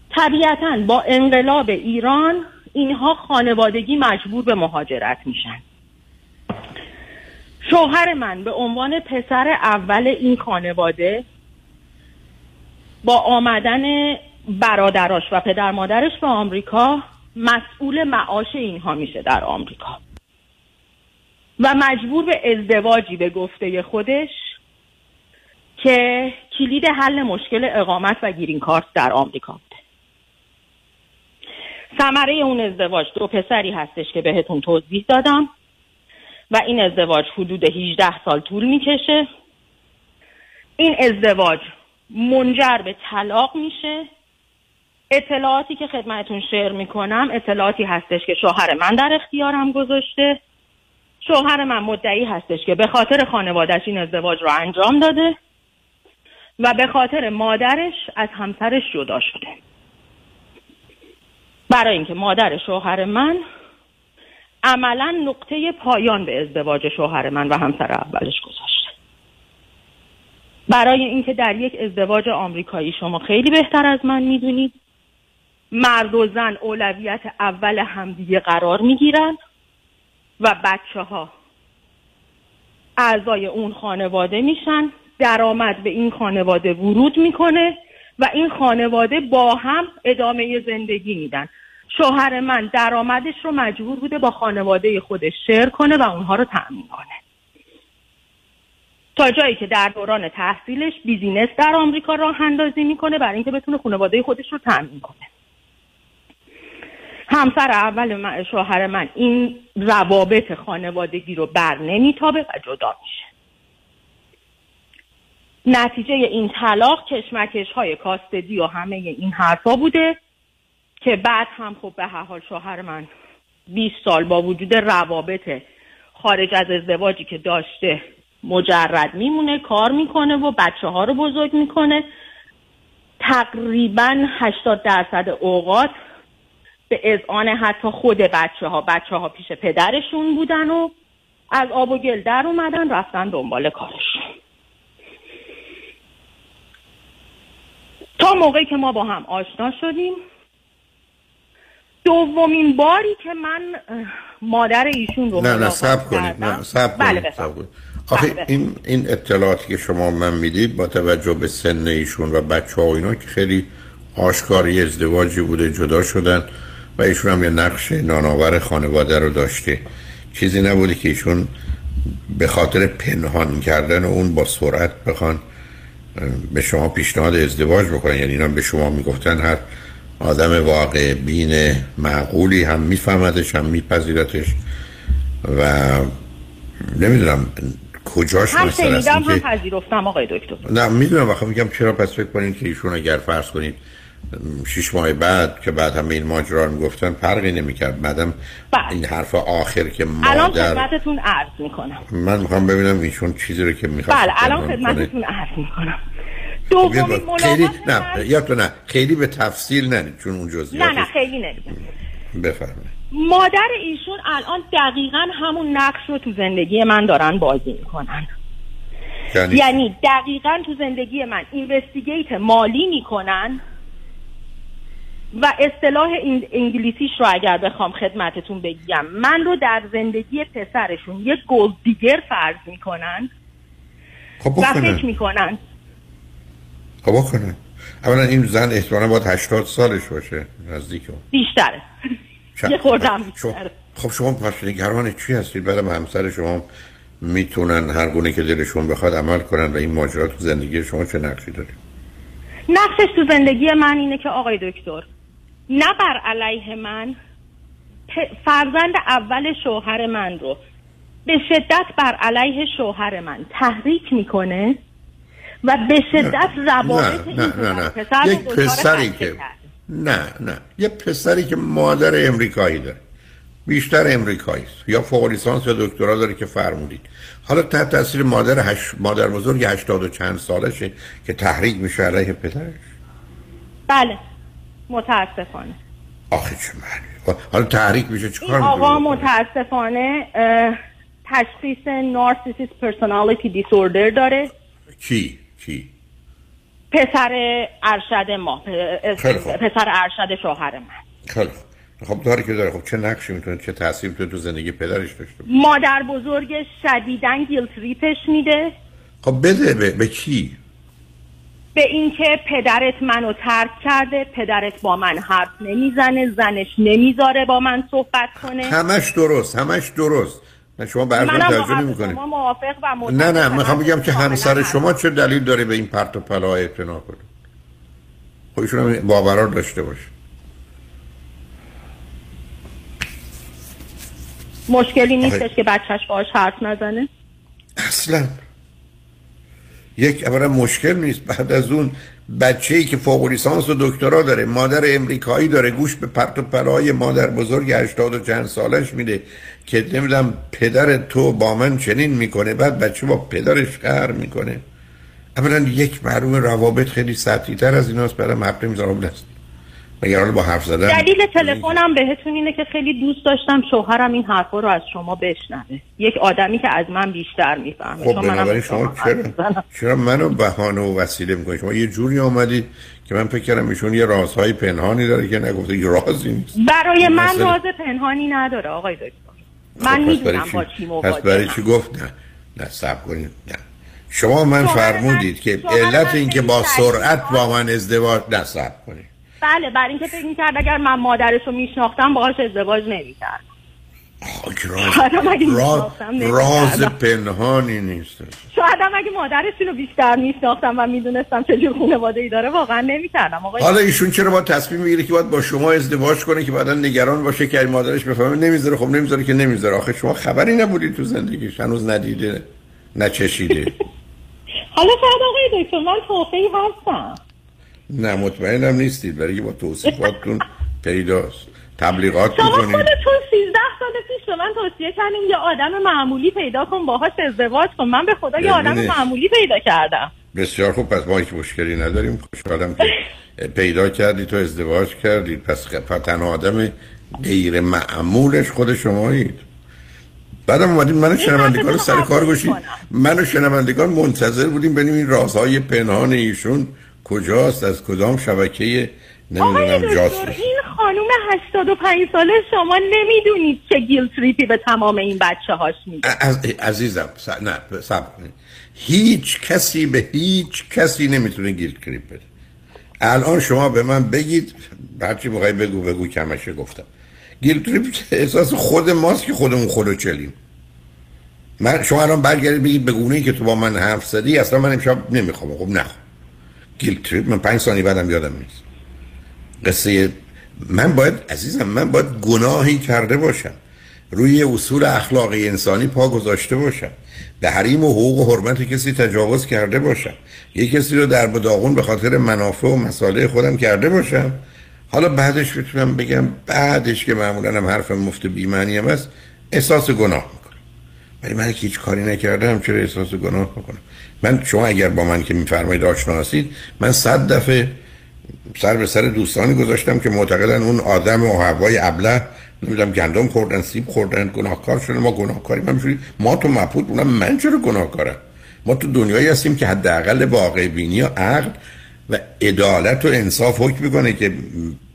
طبیعتا با انقلاب ایران اینها خانوادگی مجبور به مهاجرت میشن. شوهر من به عنوان پسر اول این خانواده با آمدن برادراش و پدر مادرش به آمریکا مسئول معاش اینها میشه در آمریکا. و مجبور به ازدواجی به گفته خودش که کلید حل مشکل اقامت و گیرین کارت در آمریکا. ثمره اون ازدواج دو پسری هستش که بهتون توضیح دادم. و این ازدواج حدود 18 سال طول می‌کشه. این ازدواج منجر به طلاق میشه. اطلاعاتی که خدمتون شیر می‌کنم اطلاعاتی هستش که شوهر من در اختیارم گذاشته. شوهر من مدعی هستش که به خاطر خانوادش این ازدواج رو انجام داده و به خاطر مادرش از همسرش جدا شده. برای اینکه مادر شوهر من عملا نقطه پایان به ازدواج شوهر من و همسر اولش گذاشته برای اینکه در یک ازدواج آمریکایی شما خیلی بهتر از من می‌دونید. مرد و زن اولویت اول همدیگه قرار می‌گیرن و بچه ها اعضای اون خانواده میشن. درآمد به این خانواده ورود می‌کنه. و این خانواده با هم ادامه زندگی میدن. شوهر من درآمدش رو مجبور بوده با خانواده خودش شیر کنه و اونها رو تأمین کنه. تا جایی که در دوران تحصیلش بیزینس در آمریکا راه اندازی می‌کنه برای اینکه بتونه خانواده خودش رو تأمین کنه. همسر اول من شوهر من این روابط خانوادگی رو بر نمیتابه و جدا میشه. نتیجه این طلاق کشمکش های کاستدی و همه این حرفا بوده که بعد هم خب به هر حال شوهر من 20 سال با وجود روابط خارج از ازدواجی که داشته مجرد میمونه کار می‌کنه و بچه ها رو بزرگ می‌کنه. تقریبا 80 درصد اوقات به اذعان حتی خود بچه ها بچه ها پیش پدرشون بودن و از آب و گل در اومدن رفتن دنبال کارشون. تا موقعی که ما با هم آشنا شدیم دومین باری که من مادر ایشون رو نه نه سب کنید نه سب بله کنید. آخه بله این, این اطلاعاتی که شما من می‌دید با توجه به سن ایشون و بچه ها و اینا که خیلی آشکاری ازدواجی بوده جدا شدن و ایشون هم یه نقش نانآور خانواده رو داشته. چیزی نبوده که ایشون به خاطر پنهان کردن و اون با سرعت بخوان به شما پیشنهاد ازدواج بکنن. یعنی اینا به شما می‌گفتن هر آدم واقع بین معقولی هم میفهمدش هم میپذیرتش و نمی‌دونم کجاش هم شنیدم هم پذیرفتم آقای دکتر. نه می‌دونم. وقتی میگم چرا پس فکر کنید که ایشون اگر فرض کنید شش ماه بعد که بعد همه این ماجرا می‌گفتن فرقی نمی‌کرد. بعدم بله. این حرف آخر که مادر الان خدمتتون عرض می‌کنم. من می‌خوام ببینم ایشون چیزی رو که می‌خواد بله الان خدمتتون عرض می‌کنم. دومین خیلی نه یا تو نه. خیلی به تفصیل نه چون اون جزئیات نه نه خیلی نمیگم بفرمایید. مادر ایشون الان دقیقا همون نقش رو تو زندگی من دارن بازی می‌کنن. یعنی, یعنی دقیقا تو زندگی من اینوستیگیت مالی می‌کنن. و اصطلاح انگلیسیش رو اگر بخوام خدمتتون بگم. من رو در زندگی پسرشون یک گلد دیگر فرض می‌کنن خب و فکر می‌کنن. خب بکنن اولا این زن احتمالا باید 80 سالش باشه نزدیک بیشتره. یه خوردم بیشتره. خب شما پس نگران چی هستید؟ بعد همسر شما می‌تونن هر گونه که دلشون بخواد عمل کنن و این ماجرا تو زندگی شما چه نقشی داره؟ نقشش تو زندگی من اینه که آقای دکتر نه بر علیه من فرزند اول شوهر من رو. به شدت بر علیه شوهر من تحریک می‌کنه و به شدت روابط نه نه نه, نه. یک پسری که نه نه. یه پسری که مادر امریکایی داره. بیشتر امریکایی است. یا فوق لیسانس یا دکترا داره که فرمودید. حالا تحت تاثیر مادر هش... مادر بزرگ 80 و چند سالشه که تحریک میشه علیه پدرش. بله. متاسفانه. آخه چه معنی؟ حالا تحریک میشه چیکار آقا متاسفانه تشخیص نارسیسیس پرسونالیتی دیسوردر داره. کی؟ کی؟ پسر ارشد ما پسر ارشد شوهر من. خیلی خب داری که داره. خب چه نقشی می‌تونه چه تاثیر می‌تونه تو زندگی پدرش داشته مادر بزرگ شدیدن گیلت ریپش میده. خب بده به, به کی؟ به اینکه پدرت منو ترک کرده پدرت با من حرف نمی‌زنه زنش نمی‌ذاره با من صحبت کنه. همش درست همش درست. نه شما برنامه ترجمه می‌کنید. شما موافق و نه نه می‌خوام بگم که همسر شما چه دلیل داره به این پرت و پلا اعتنا کنه؟ خودشون هم باورار داشته باشه. مشکلی نیستش که بچهش باش حرف نزنه. اصلا. یک اولا مشکل نیست. بعد از اون بچه ای که فوق لیسانس و دکترا داره مادر امریکایی داره گوش به پرت و پلای مادر بزرگ 80 و چند سالش میده که نمی‌دونم پدر تو با من چنین می‌کنه بعد بچه با پدرش قهر می‌کنه. اولا یک معلوم روابط خیلی سطحی تر از ایناست. برای مقرم زرابل است حالا با حرف زدن؟ دلیل تلفنم بهتون اینه که خیلی دوست داشتم شوهرم این حرفا رو از شما بشنوه. یک آدمی که از من بیشتر می‌فهمه. خب بنابراین شما چرا چرا منو بهانه و وسیله می‌کنید شما یه جوری آمدید که من فکر کردم ایشون یه رازهای پنهانی داره که نگفته یه رازی نیست. برای من راز پنهانی نداره آقای دکتر. من خب، می‌دونم با چی پس برای چی گفت؟ نه نه سب کنید نه. شما من فرمودید که علت این که با سرعت با من ازدواج نه سب کنید. بله برای اینکه فکر می‌کرد اگر من مادرش رو میشناختم باهاش ازدواج نمی‌کرد. راز, راز پنهانی نیست. شاید هم اگه مادرشون رو بیشتر میشناختم و می‌دونستم چه جور خانواده ای داره واقعا نمی‌کردم. حالا ایشون چرا با تصمیم می‌گیره که باید با شما ازدواج کنه که بعدا نگران باشه که مادرش بفهمه نمی‌ذاره؟ خب نمی‌ذاره که نمی‌ذاره. آخه شما خبری نبودید تو زندگیش. هنوز ندیده نچشیده. حالا شاید آقای دکتر من توفیقی هستم. نه مطمئنم نیستید برای با توصیفاتتون پیداست. تبلیغات شما خودتون 13 سال پیش به من توصیه کردیم یه آدم معمولی پیدا کن باهاش ازدواج کن. من به خدا یه آدم معمولی پیدا کردم. بسیار خوب پس ما هیچ مشکلی نداریم. خوشحالم که پیدا کردی تو ازدواج کردید پس تنها آدم غیر معمولش خود شمایید. بعدم اومدیم منو شنوندگان سر کار گوشید منو شنوندگان منتظر بودیم ببینیم این رازهای پنهان ایشون کجاست؟ از کدام شبکه؟ نمی‌دونم جاسوس. این خانوم 85 ساله شما نمی‌دونید چه گیل تریپی به تمام این بچه هاش میده عزیزم س... نه سب هیچ کسی به هیچ کسی نمی‌تونه گیل تریپ بده. الان شما به من بگید هرچی بخوای بگو بگو کمشه گفتم. گیل تریپ احساس خود ماست که خودمون خودو چلیم. من شما الان برگردید بگید به گونه ای که تو با من حرف زدی اصلا من امشب نمی‌خوام خب نخوام. گیل تریپ من پنج ثانیه بعدم یادم نیست. قصه من باید عزیزم من باید گناهی کرده باشم. روی اصول اخلاقی انسانی پا گذاشته باشم. به حریم و حقوق و حرمت کسی تجاوز کرده باشم. یه کسی رو در بداغون به خاطر منافع و مسائل خودم کرده باشم. حالا بعدش بتونم بگم بعدش که معمولا هم حرف مفت بیمعنی هم هست احساس گناه می‌کنم. ولی من که هیچ کاری نکردم چرا احساس گناه می‌کنم من شما اگر با من که میفرمایید آشنا هستید من صد دفعه سر به سر دوستانی گذاشتم که معتقدن اون آدم و هوای ابله نمی‌دونم گندم خوردن سیب خوردن گناهکار شدن ما گناهکاریم من ما تو مپود اونم من چرا گناهکارم؟ ما تو دنیایی هستیم که حداقل واقع بینی و عقل و عدالت و انصاف حکم می‌کنه که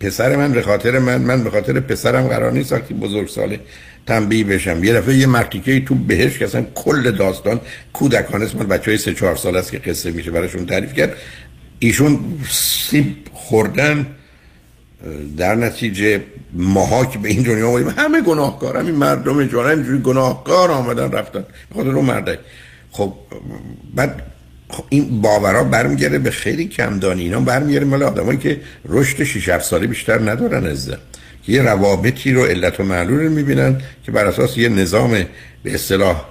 پسر من به خاطر من من به خاطر پسرم قرار نیست وقتی بزرگ ساله تنبیه بشم. یه دفعه یه مرتیکه تو بهش که اصلا کل داستان کودکان اسم بچه های سه چهار سال است که قصه میشه براشون تعریف کرد. ایشون سیب خوردن در نتیجه ماها که به این دنیا آمدیم همه گناهکار همین مردم جوان اینجوری گناهکار آمدن رفتن. خاطر اون مرده خب بعد خب این باورا برمیگرده به خیلی کمدانی. اینا برمیگرده مال آدمایی که رشد 6 7 ساله بیشتر ندارن ازده که یه روابطی رو علت و معلول می‌بینن که بر اساس یه نظام به اصطلاح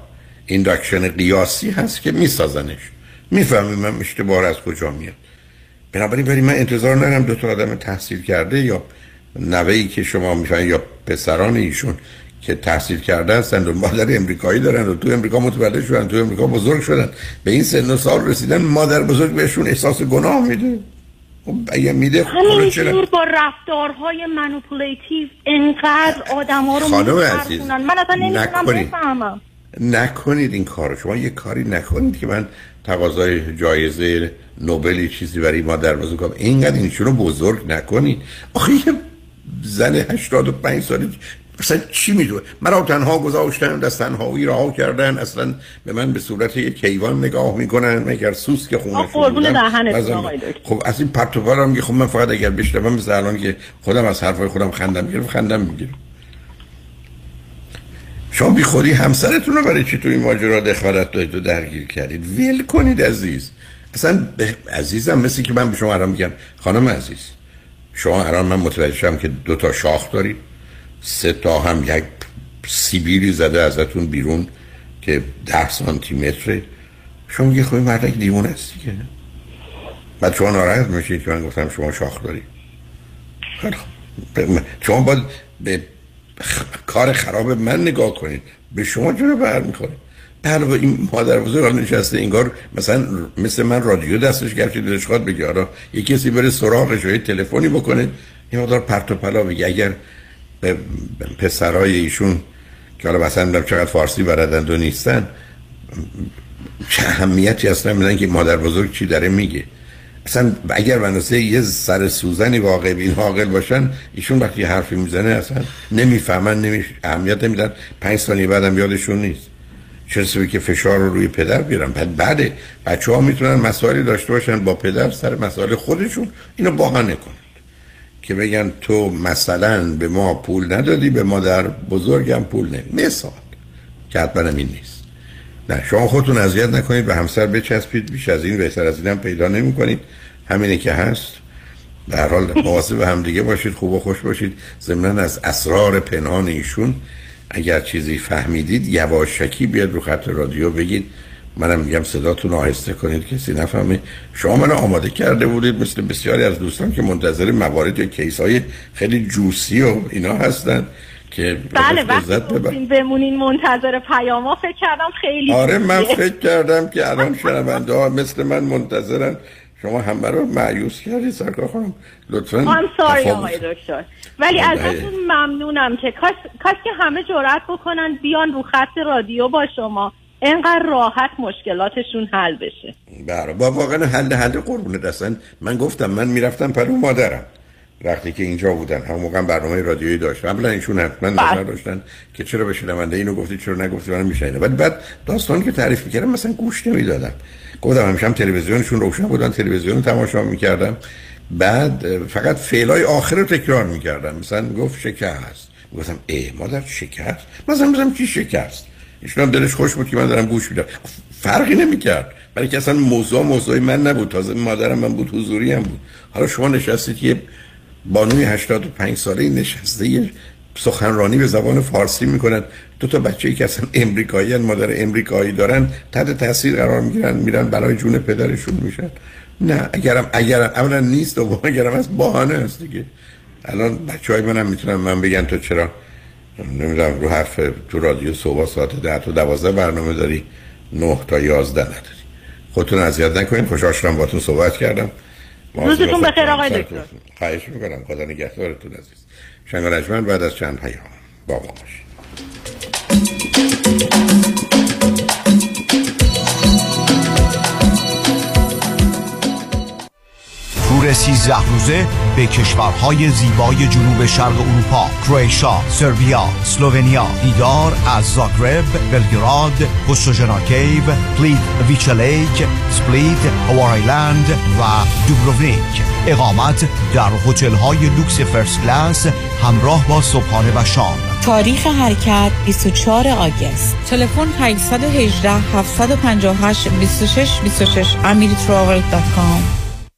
induction قیاسی هست که میسازنش. می‌فهمیم من اشتباه از کجا میاد بنابراین ولی من انتظار ندارم دو تا آدم تحصیل کرده یا نوه‌ای که شما می‌فهمید یا پسران ایشون که تحصیل کرده هستند و مادر امریکایی دارن و تو امریکا متولد شدن تو امریکا بزرگ شدن به این سن و سال رسیدن مادر بزرگ بهشون احساس گناه میده. اگه میده چرا؟ با رفتارهای manipulative انقدر آدم ها رو خانم عزیز من اصلا نمی‌تونم بفهمم. نکنید این کارو. شما یه کاری نکنید که من تقاضای جایزه نوبلی چیزی برای مادر بزرگ کنم. اینقدر اینشون رو بزرگ نکنید آخه یه زن 85 سالی اصلا چی می‌دونه؟ مرا تنها گذاشتن دست تنهایی رها کردن. اصلا به من به صورت یک کیوان نگاه می‌کنن. مگر سوس که خونه خب از این پرت و هم خب من فقط اگر بشنوم مثل الان که خودم از حرفای خودم خندم می‌گیرم خندم می‌گیرم. شما بی خودی همسرتون رو برای چی تو این ماجرا دخالت دادید و درگیر کردید؟ ویل کنید عزیز. اصلا عزیزم مثل که من به شما الان میگم. خانم عزیز شما الان من متوجه شدم که دو تا شاخ دارید. سه تا هم یک سیبیلی زده ازتون بیرون که ده سانتی متره شما میگه خب مردک دیوون هستی که بعد شما ناراحت میشید که من گفتم شما شاخ دارید. شما باید به کار خراب من نگاه کنید. به شما چرا بر می‌خوره؟ علاوه این مادر بزرگ نشسته انگار مثلا مثل من رادیو دستش گرفته دلش خواد بگه آره یه کسی بره سراغش و یه تلفنی بکنه. این مقدار پرت و پلا بگی اگر پسرای ایشون که حالا مثلا می‌دونم چقدر فارسی بردند و نیستن چه اهمیتی اصلا میدن که مادر بزرگ چی داره میگه؟ اصلا اگر مناسه یه سر سوزنی واقع به این حاقل باشن ایشون وقتی حرفی می‌زنه اصلا نمی‌فهمن نمی اهمیت نمیدن. پنج ثانیه بعدم یادشون نیست. چه که فشار رو روی پدر بیارن؟ بعد بعد بچه ها می‌تونن مسائلی داشته باشن با پدر سر مسائل خودشون. اینو باهانه کنن که بگن تو مثلا به ما پول ندادی به مادر بزرگم پول نمی مثال. که حتما این نیست. نه شما خودتون اذیت نکنید به همسر بچسبید بیش از این بهتر از اینم پیدا نمی کنید. همینه که هست. در حال مواظب به هم دیگه باشید خوب و خوش باشید. ضمنا از اسرار پنهان ایشون اگر چیزی فهمیدید یواشکی بیاد رو خط رادیو بگید. منم میگم صداتون آهسته کنید کسی نفهمه. شما منو آماده کرده بودید مثل بسیاری از دوستان که منتظر موارد یا کیس های خیلی جوسی و اینا هستن که بله وقتی بمونین منتظر پیاما فکر کردم خیلی آره من فکر کردم که الان شنونده ها مثل من منتظرن. شما همه رو معیوس کردی سرکار خانم. لطفا من ساری آقای دکتر. ولی ازتون ممنونم که کاش, کاش که همه جرأت بکنن بیان رو خط رادیو با شما. اینقدر راحت مشکلاتشون حل بشه. برای با واقعا حل حل قربونه دستن. من گفتم من می‌رفتم پرو مادرم. وقتی که اینجا بودن هم موقع برنامه رادیویی داشت. قبلا ایشون حتما نظر بله. داشتن که چرا به شنونده اینو گفتی چرا نگفتی من میشنه ولی بعد داستانی که تعریف می‌کردم مثلا گوش نمی‌دادم. گفتم همیشه هم تلویزیونشون روشن بودن تلویزیون رو تماشا می‌کردم. بعد فقط فعلای آخر رو تکرار می‌کردم. مثلا گفت شکر هست گفتم ای مادر شکر مثلا مثلا چی شکست. ایشون هم دلش خوش بود که من دارم گوش میدم. فرقی نمی‌کرد. برای که اصلا موضوع موضوع من نبود. تازه مادرم من بود حضوری هم بود. حالا شما نشستید یه بانوی 85 ساله نشسته یه سخنرانی به زبان فارسی می‌کنن. دو تا بچه ای که اصلا امریکایی مادر امریکایی دارن تحت تاثیر قرار می‌گیرن میرن برای جون پدرشون میشن. نه اگرم اگرم اولا نیست و اگرم از بهانه هست دیگه. الان بچه های منم می‌تونن من بگن تو چرا نمی‌دونم رو حرف تو رادیو صبح ساعت ده تا دوازده برنامه داری نه تا یازده نداری. خودتون اذیت نکنید خوشحال شدم باتون صحبت کردم. روزتون بخیر آقای دکتر. خواهش می‌کنم خدا نگهدارتون عزیز. شنگ بعد از چند پیام با ما باشید. تور 13 روزه به کشورهای زیبای جنوب شرق اروپا کرواتیا، سربیا، اسلوونیا دیدار از زاگرب، بلگراد، پوستوژنا کیو، Plitvice Lake، سپلیت، Hvar Island و دوبروونیک. اقامت در هتل های لوکس first class همراه با صبحانه و شام. تاریخ حرکت 24 August. تلفن 818 758 26 26 amiritravel.com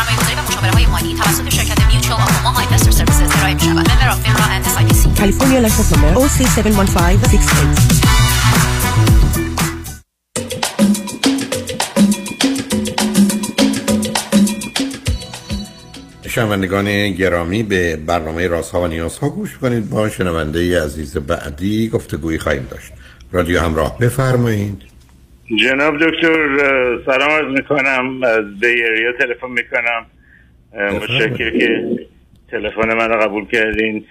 سرمایه‌گذاری و مشاوره های مالی توسط شرکت Mutual of Omaha Investor Services ارائه می شود. Member of FINRA and SIPC. California license number OC71568. شنوندگان گرامی به برنامه رازها و نیازها گوش کنید با شنونده عزیز بعدی گفتگویی خواهیم داشت رادیو همراه بفرمایید جناب دکتر سلام عرض می‌کنم. از بیریا تلفن می‌کنم. متشکر که تلفن من رو قبول کردین.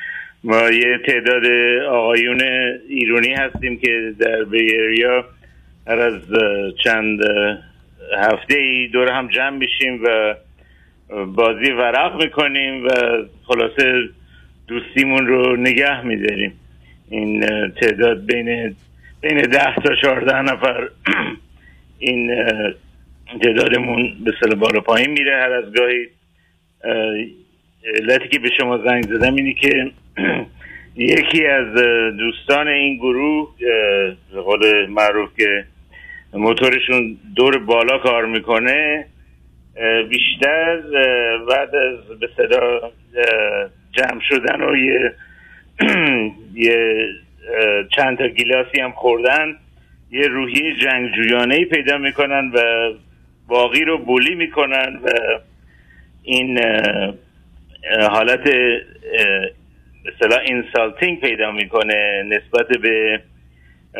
ما یه تعداد آقایون ایرانی هستیم که در بیریا هر از چند هفته ای دور هم جمع میشیم و بازی ورق می‌کنیم و خلاصه دوستیمون رو نگه میداریم. این تعداد بین بین ده تا چهارده نفر این تعدادمون به سال بالا پایین میره. هر از گاهی علتی که به شما زنگ زدم اینی که یکی از دوستان این گروه به قول معروف که موتورشون دور بالا کار می‌کنه بیشتر بعد از به صدا جمع شدن و یه یه چند تا گیلاسی هم خوردن. یه روحی جنگجویانه ای پیدا می‌کنن و باقی رو بولی می‌کنن و این حالت مثلا اینسالتینگ پیدا می‌کنه نسبت به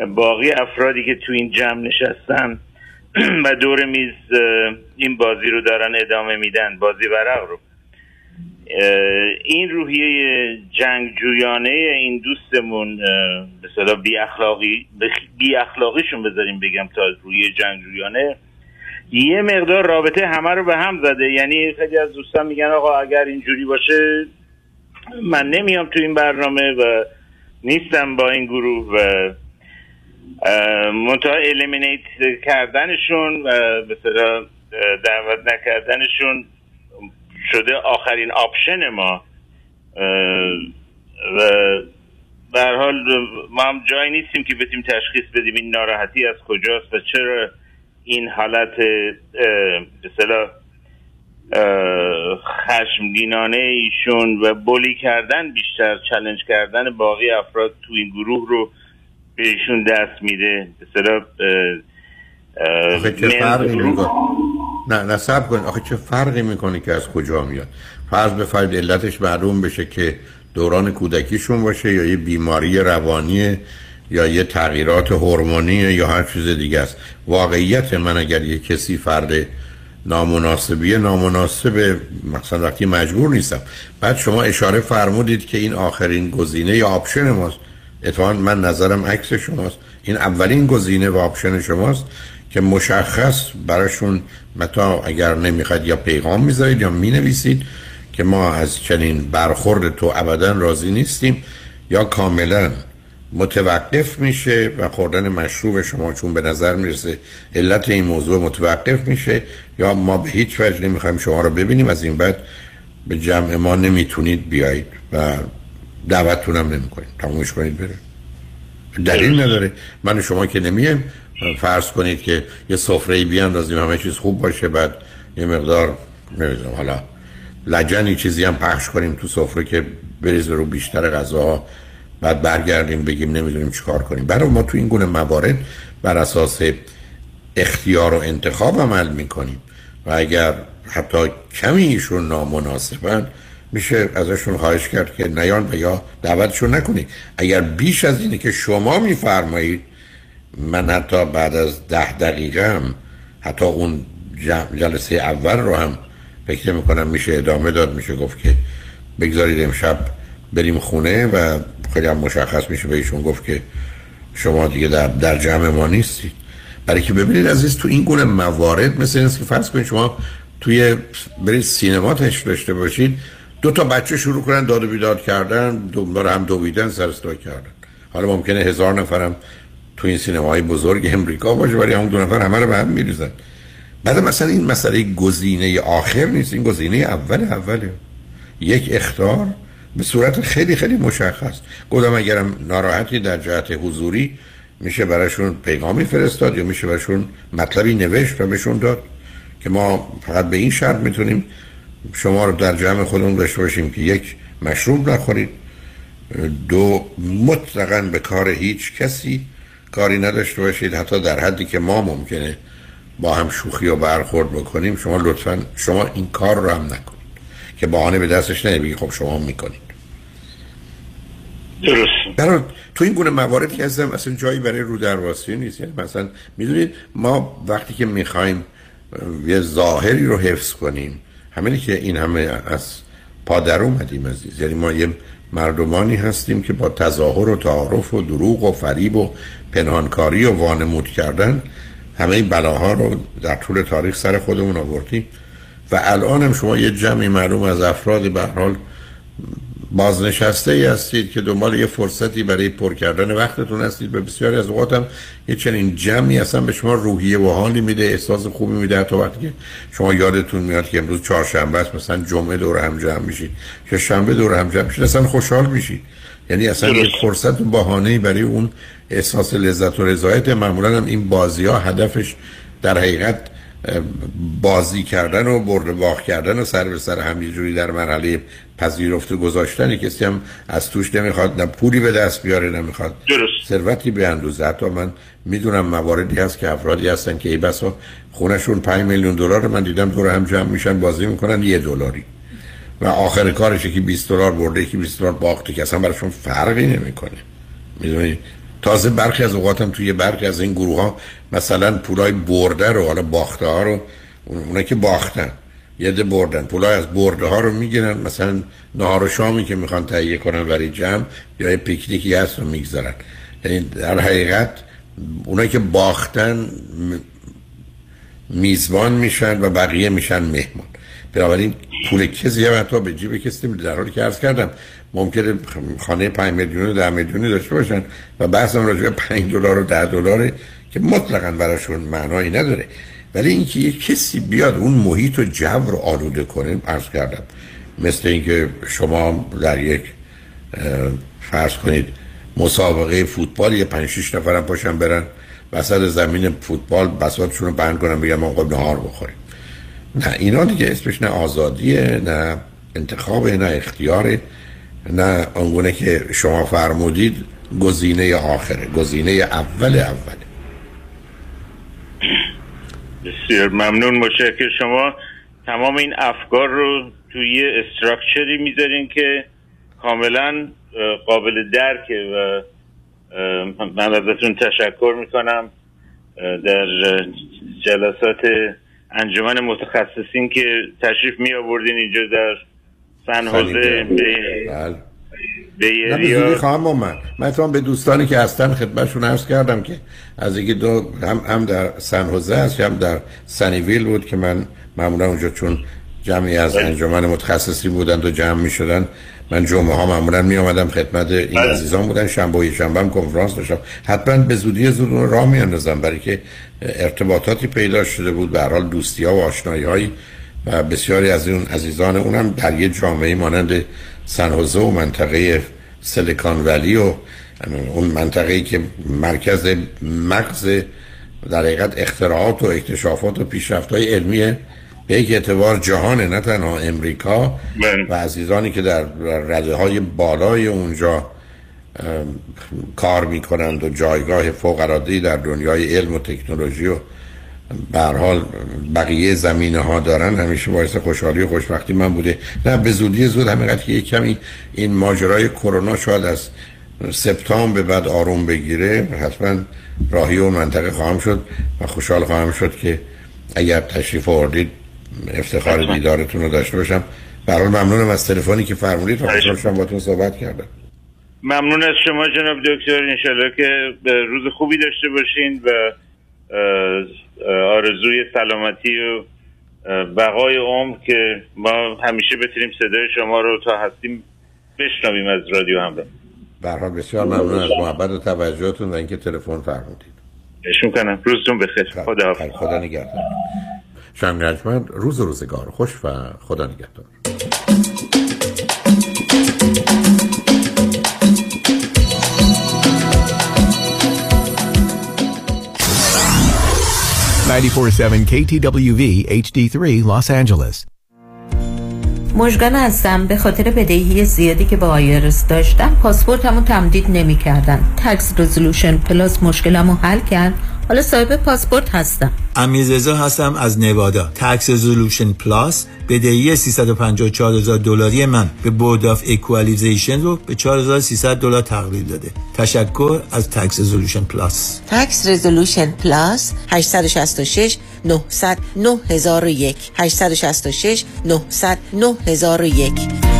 باقی افرادی که تو این جمع نشستن. و دور میز این بازی رو دارن ادامه میدن بازی ورق رو. این روحیه جنگجویانه این دوستمون به صدا بی اخلاقی بی اخلاقیشون بذاریم بگم تا روی جنگجویانه. یه مقدار رابطه همه رو به هم زده. یعنی خیلی از دوستان میگن آقا اگر اینجوری باشه من نمیام تو این برنامه و نیستم با این گروه و منتها eliminate کردنشون و به دعوت نکردنشون شده آخرین option ما. و به حال ما هم جایی نیستیم که بتونیم تشخیص بدیم این ناراحتی از کجاست و چرا این حالت به خشمگینانه ایشون و bully کردن بیشتر challenge کردن باقی افراد تو این گروه رو به ایشون دست میده. به نه نصب کن. آخه چه فرقی می‌کنه که از کجا میاد؟ فرض بفرمایید علتش معلوم بشه که دوران کودکیشون باشه یا یه بیماری روانی یا یه تغییرات هورمونی یا هر چیز دیگه است. واقعیت من اگر یه کسی فرد نامناسبی نامناسب مثلا وقتی مجبور نیستم. بعد شما اشاره فرمودید که این آخرین گزینه یا آپشن ماست. اتفاقا من نظرم عکس شماست. این اولین گزینه و آپشن شماست. که مشخص براشون متا اگر نمی‌خواید یا پیغام می‌ذارید یا می‌نویسید که ما از چنین برخورد تو ابدا راضی نیستیم یا کاملا متوقف میشه و خوردن مشروب شما چون به نظر می‌رسه علت این موضوع متوقف میشه یا ما به هیچ وجه نمی‌خوایم شما رو ببینیم از این بعد به جمع ما نمی‌تونید بیایید و دعوتتونم نمی‌کنیم تمومش کنید بره. دلیل نداره. من شما که نمیم فرض کنید که یه سفره بیاندازیم همه چیز خوب باشه بعد یه مقدار نمی‌دونم حالا لجنی چیزی هم پخش کنیم تو سفره که بریز رو بیشتر غذاها بعد برگردیم بگیم نمی‌دونیم چیکار کنیم. برای ما تو این گونه موارد بر اساس اختیار و انتخاب عمل می‌کنیم. و اگر حتی کمی ایشون نامناسبن میشه ازشون خواهش کرد که نیان و یا دعوتشون نکنید. اگر بیش از اینه که شما میفرمایید من حتی بعد از ده دقیقه هم حتی اون جلسه اول رو هم فکر می‌کنم میشه ادامه داد. میشه گفت که بگذارید امشب بریم خونه و خیلی هم مشخص میشه بهشون گفت که شما دیگه در, در جمع ما نیستید. برای که ببینید عزیز تو این گونه موارد مثل اینست که فرض کنید شما توی برید سینما داشته باشید. دو تا بچه شروع کنن داد و بیداد کردن دنبال هم دویدن سر کردن. حالا ممکنه هزار نفرم تو این سینماهای بزرگ امریکا باشه ولی همون دو نفر همه رو به هم میریزن. بعد مثلا این مسئله گزینه آخر نیست این گزینه اول اوله. یک اختار به صورت خیلی خیلی مشخص. گفتم اگرم ناراحتی در جهت حضوری میشه براشون پیغامی فرستاد یا میشه براشون مطلبی نوشت و بهشون داد که ما فقط به این شرط می‌تونیم شما رو در جمع خودمون داشته باشیم که یک مشروب نخورید. دو مطلقا به کار هیچ کسی کاری نداشته باشید. حتی در حدی که ما ممکنه با هم شوخی و برخورد بکنیم شما لطفا شما این کار رو هم نکنید که بهانه به دستش نمیگی خب شما می‌کنید. درست. برای تو این گونه مواردی که هستم اصلا جایی برای رو درواسی نیست. یعنی مثلا می‌دونید ما وقتی که می‌خوایم یه ظاهری رو حفظ کنیم همینی که این همه از پادر اومدیم عزیز. یعنی ما یه مردمانی هستیم که با تظاهر و تعارف و دروغ و فریب و پنهانکاری و وانمود کردن همه این بلاها رو در طول تاریخ سر خودمون آوردیم. و الان هم شما یه جمعی معلوم از افراد به حال بازنشسته ای هستید که دنبال یه فرصتی برای پر کردن وقتتون هستید. به بسیاری از اوقات هم یه چنین جمعی اصلا به شما روحیه و حالی میده احساس خوبی میده. حتی وقتی که شما یادتون میاد که امروز چهارشنبه است مثلا جمعه دور هم جمع میشید. که شنبه دور هم جمع میشید اصلا خوشحال میشید. یعنی اصلا یه فرصت و بهانه‌ای برای اون احساس لذت و رضایت. معمولا هم این بازی ها هدفش در حقیقت بازی کردن و برد باخت کردن و سر به سر هم جوری در مرحله پذیرفته گذاشتن کسی هم از توش نمی‌خواد نه پولی به دست بیاره نمی‌خواد. درست. ثروتی به اندازه. حتی من می‌دونم مواردی هست که افرادی هستن که ای بسا خونشون 5 میلیون دلار من دیدم دور هم جمع میشن بازی می‌کنن یه دلاری. و آخر کارش که 20 دلار برده که 20 دلار باخته که اصلا براشون فرقی نمی‌کنه. می‌دونی؟ تازه برخی از اوقاتم توی برخی از این گروه ها مثلا پولای برده رو حالا باخته ها رو اونا که باختن. یه بردن. پولای از برده ها رو می‌گیرن. مثلا نهار و شامی که می‌خوان تهیه کنن برای جمع یا یه پیکنیکی هست رو می‌گذارن. یعنی در حقیقت اونایی که باختن میزبان میشن و بقیه میشن مهمان. بنابراین پول کسی هم حتی به جیب کسی در حالی که عرض کردم ممکنه خانه 5 میلیون و 10 میلیونی داشته باشن و بحثم راجع به 5 دلار و 10 دلاره که مطلقا براشون معنایی نداره. ولی اینکه یک کسی بیاد اون محیط و جو رو آلوده کنه عرض کردم مثل اینکه شما در یک فرض کنید مسابقه فوتبال یه 5 6 نفرم پاشن برن وسط زمین فوتبال بساطشون رو بند کنن بگم آقا نهار بخوریم. نه اینا دیگه اسمش نه آزادیه نه انتخاب نه اختیاره نه آنگونه که شما فرمودید گزینه آخره گزینه اول اوله بسیار ممنون متشکر شما تمام این افکار رو توی استراکچری می‌ذارین که کاملا قابل درکه و من ازتون تشکر می‌کنم. در جلسات انجمن متخصصین که تشریف می آوردین اینجا در سن حوزه. به خواهم من من اتفاقا به دوستانی که هستن خدمتشون عرض کردم که از یکی دو هم, هم در سن حوزه هست هم در سنیویل بود که من معمولا اونجا چون جمعی از انجمن متخصصی بودن و جمع می شدن من جمعه ها معمولا می آمدم خدمت این بله. عزیزان بودن. شنبه و شنبه هم کنفرانس داشتم. حتما به زودی زود راه می اندازم برای که ارتباطاتی پیدا شده بود. به حال دوستی ها و آشنایی هایی و بسیاری از اون عزیزان اونم در یه جامعه مانند سنحوزه و منطقه سلیکان ولی و اون منطقه‌ای که مرکز مغز در حقیقت اختراعات و اکتشافات و پیشرفت های علمی به یک اعتبار جهانه نه تنها امریکا و عزیزانی که در رده های بالای اونجا کار می‌کنند و جایگاه فوق در دنیای علم و تکنولوژی و به حال بقیه زمینه ها دارن همیشه باعث خوشحالی و خوشبختی من بوده. نه به زودی زود همینقدر که یک کمی این ماجرای کرونا شاید از سپتامبر به بعد آروم بگیره. حتما راهی و منطقه خواهم شد و خوشحال خواهم شد که اگر تشریف آوردید افتخار دیدارتون رو داشته باشم. حال ممنونم از تلفنی که فرمودید و خوشحال شدم باتون صحبت کردم. ممنون از شما جناب دکتر. انشالله که روز خوبی داشته باشین و آرزوی سلامتی و بقای عمر که ما همیشه بتونیم صدای شما رو تا هستیم بشنویم از رادیو همراه. حال بسیار ممنون از محبت و توجهتون و اینکه تلفن فرمودید. بهشون کنم روزتون بخیر. خدا خدا نگهدار. شنگ روز روزگار خوش و خدا نگهدار. Ninety-four-seven KTWV HD3 Los Angeles. مژگان هستم. به خاطر بدهی زیادی که با آیرس داشتم پاسپورتمو تمدید نمی کردن تکس رزولوشن پلاس مشکلمو حل کرد. حالا صاحب پاسپورت هستم. امیررضا هستم از نوادا. Tax Resolution Plus بدهی 354 هزار دلاری من به Board of Equalization رو به 4300 دلار تقلیل داده. تشکر از Tax Resolution Plus Tax Resolution Plus 866 900 9001 866 900 9001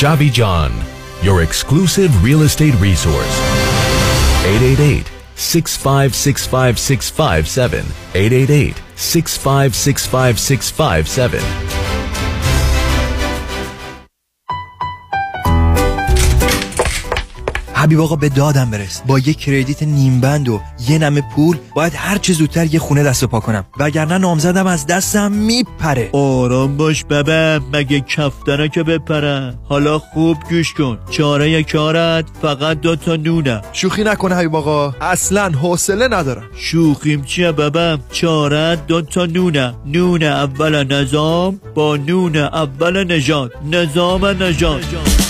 Kajabi John, your exclusive real estate resource. 888 6565657. 888 6565657. حبیب آقا به دادم برس. با یه کردیت نیم بند و یه نمه پول باید هر چه زودتر یه خونه دست و پا کنم. وگرنه نامزدم از دستم میپره. آرام باش ببه مگه کفتنه که بپره؟ حالا خوب گوش کن. چاره کارت فقط دو تا نونه. شوخی نکنه حبیب آقا. اصلا حوصله ندارم. شوخیم چیه ببم چاره دو تا نونه. نون اول نظام با نون اول نجات نظام نجات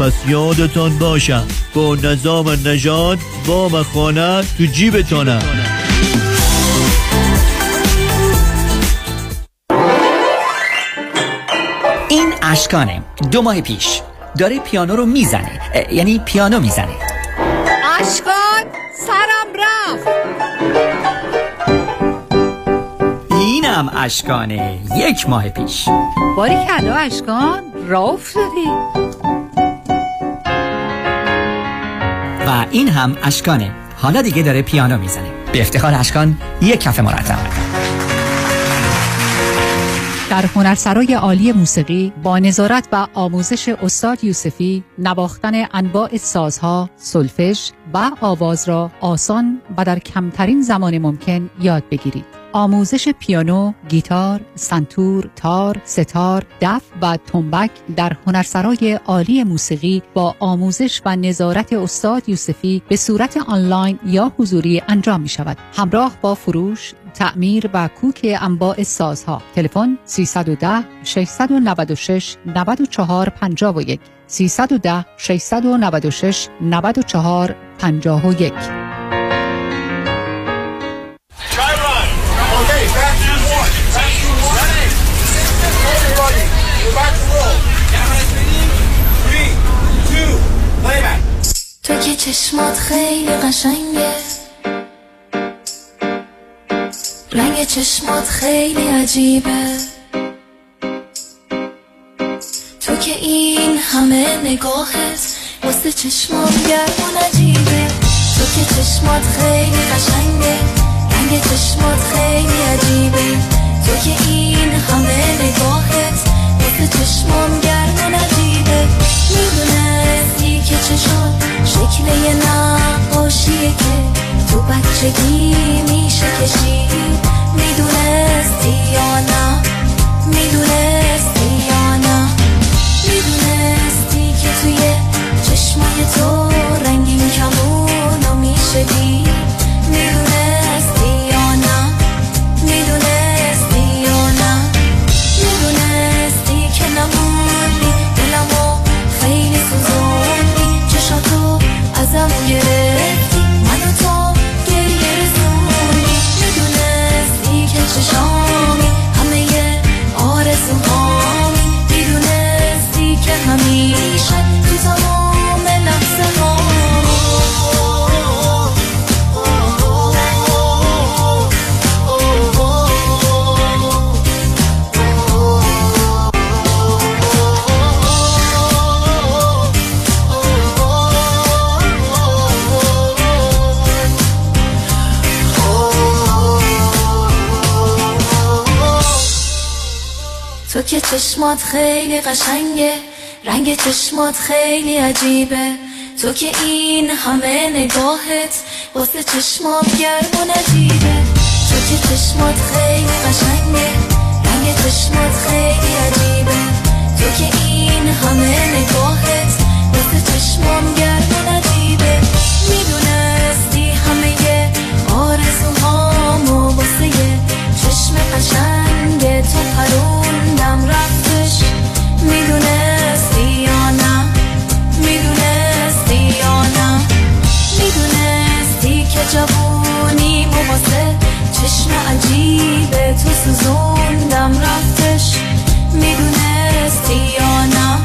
پس یادتان باشم. با نظام نجات وام خانه تو جیبتانه این اشکانه دو ماه پیش داره پیانو رو می‌زنه. یعنی پیانو می‌زنه. اشکان سرم رفت. اینم اشکانه. یک ماه پیش. باری کلا اشکان را افتادی. و این هم اشکانه. حالا دیگه داره پیانو می‌زنه. به افتخار اشکان یک کف مرتب. در هنرسرای عالی موسیقی با نظارت و آموزش استاد یوسفی نواختن انواع سازها، سلفژ و آواز را آسان و در کمترین زمان ممکن یاد بگیرید. آموزش پیانو، گیتار، سنتور، تار، ستار، دف و تنبک در هنرسرای عالی موسیقی با آموزش و نظارت استاد یوسفی به صورت آنلاین یا حضوری انجام می شود. همراه با فروش، تعمیر و کوک انواع سازها. تلفن 310 696 94 51 310 696 94 51 تو که چشمات خیلی قشنگه. رنگ چشمات خیلی عجیبه. تو که این همه نگاهت واسه چشمام گرم و نجیبه تو که چشمات خیلی قشنگه. رنگ چشمات خیلی عجیبه. تو که این همه نگاهت واسه چشمام گرم و نجیبه می‌دونستی که چشات شکل یه نقاشیه که تو بچگی میشه کشید. می‌دونستی یا نه؟ می‌دونستی یا نه؟ می‌دونستی که توی چشمای تو رنگین کمونو میشه چشمات خیلی قشنگه. رنگ چشمات خیلی عجیبه. تو که این همه نگاهت واسه چشمات گرم و نجیبه. تو که چشمات خیلی قشنگه. رنگ چشمات خیلی عجیبه. تو که این همه نگاهت واسه چشمام گرم چشم قشنگ تو پروندم رفتش. می‌دونستی یا نه؟ می‌دونستی یا نه؟ می‌دونستی که جوونی واسه چشم عجیب تو سوزوندم رفتش. می‌دونستی یا نه؟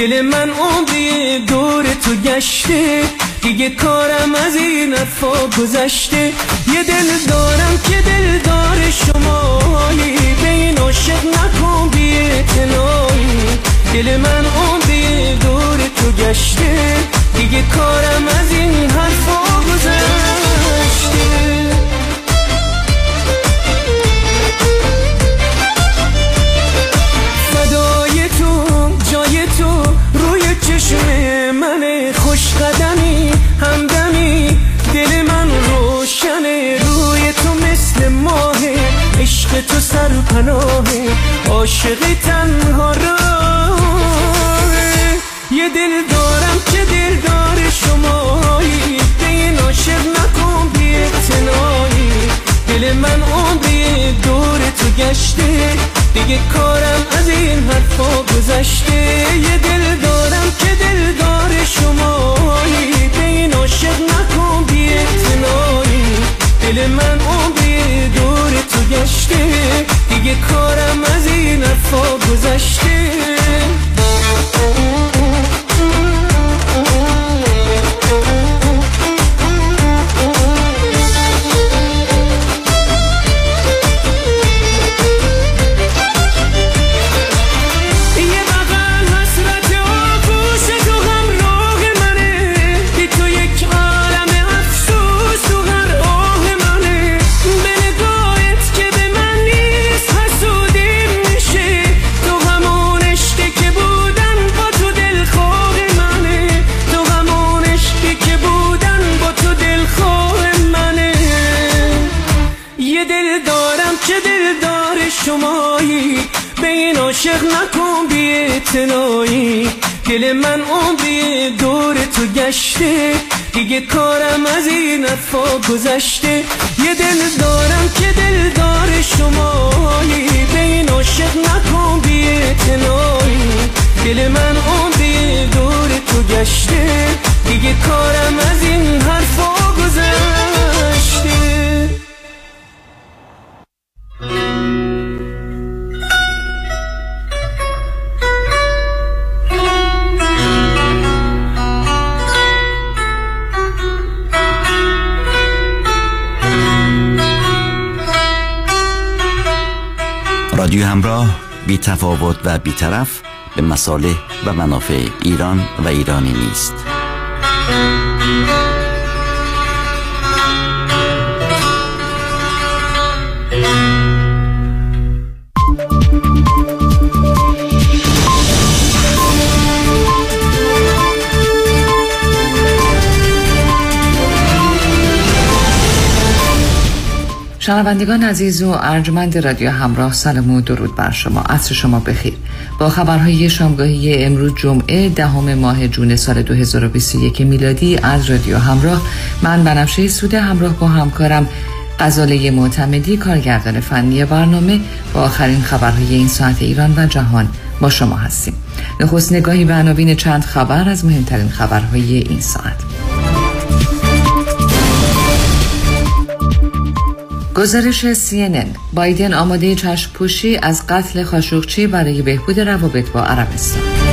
دل من عمری دور تو گشته. دیگه کارم از این حرفا گذشته. یه دل دارم که دل دار شمایی به این عاشق نکن بی دل من عمری دور تو گشته. دیگه کارم از این حرفا گذشته. چشم من خوش قدمی همدمی دل من روشنه روی تو مثل ماه عشق تو سرپناهه عاشق تنها راه. یه دل دارم که دل دار شمایی. به این عاشق نکن بی دل من عمری دور تو گشته. دیگه کارم از این حرفا گذشته. یه دل دارم که دل دار شمایی. به این عاشق نکن بی دل من عمری دور تو گشته. دیگه کارم از این حرفا گذشته. بی دل من عمری دور تو گشته. دیگه کارم از این حرفا گذشته. یه دل دارم که دل دار شمایی. به این عاشق نکن بی دل من عمری دور تو گشته. دیگه کارم از این حرفا گذشته. بی تفاوت و بیطرف به مصالح و منافع ایران و ایرانی نیست. شنوندگان عزیز و ارجمند رادیو همراه سلام و درود بر شما. عصر شما بخیر. با خبرهای شامگاهی امروز جمعه دهم ماه جون سال 2021 میلادی از رادیو همراه. من بنفشه سوده همراه با همکارم غزاله معتمدی کارگردان فنی برنامه با آخرین خبرهای این ساعت ایران و جهان با شما هستیم. نخست نگاهی به عناوین چند خبر از مهمترین خبرهای این ساعت. گزارش CNN بایدن آماده چشم پوشی از قتل خاشقچی برای بهبود روابط با عربستان.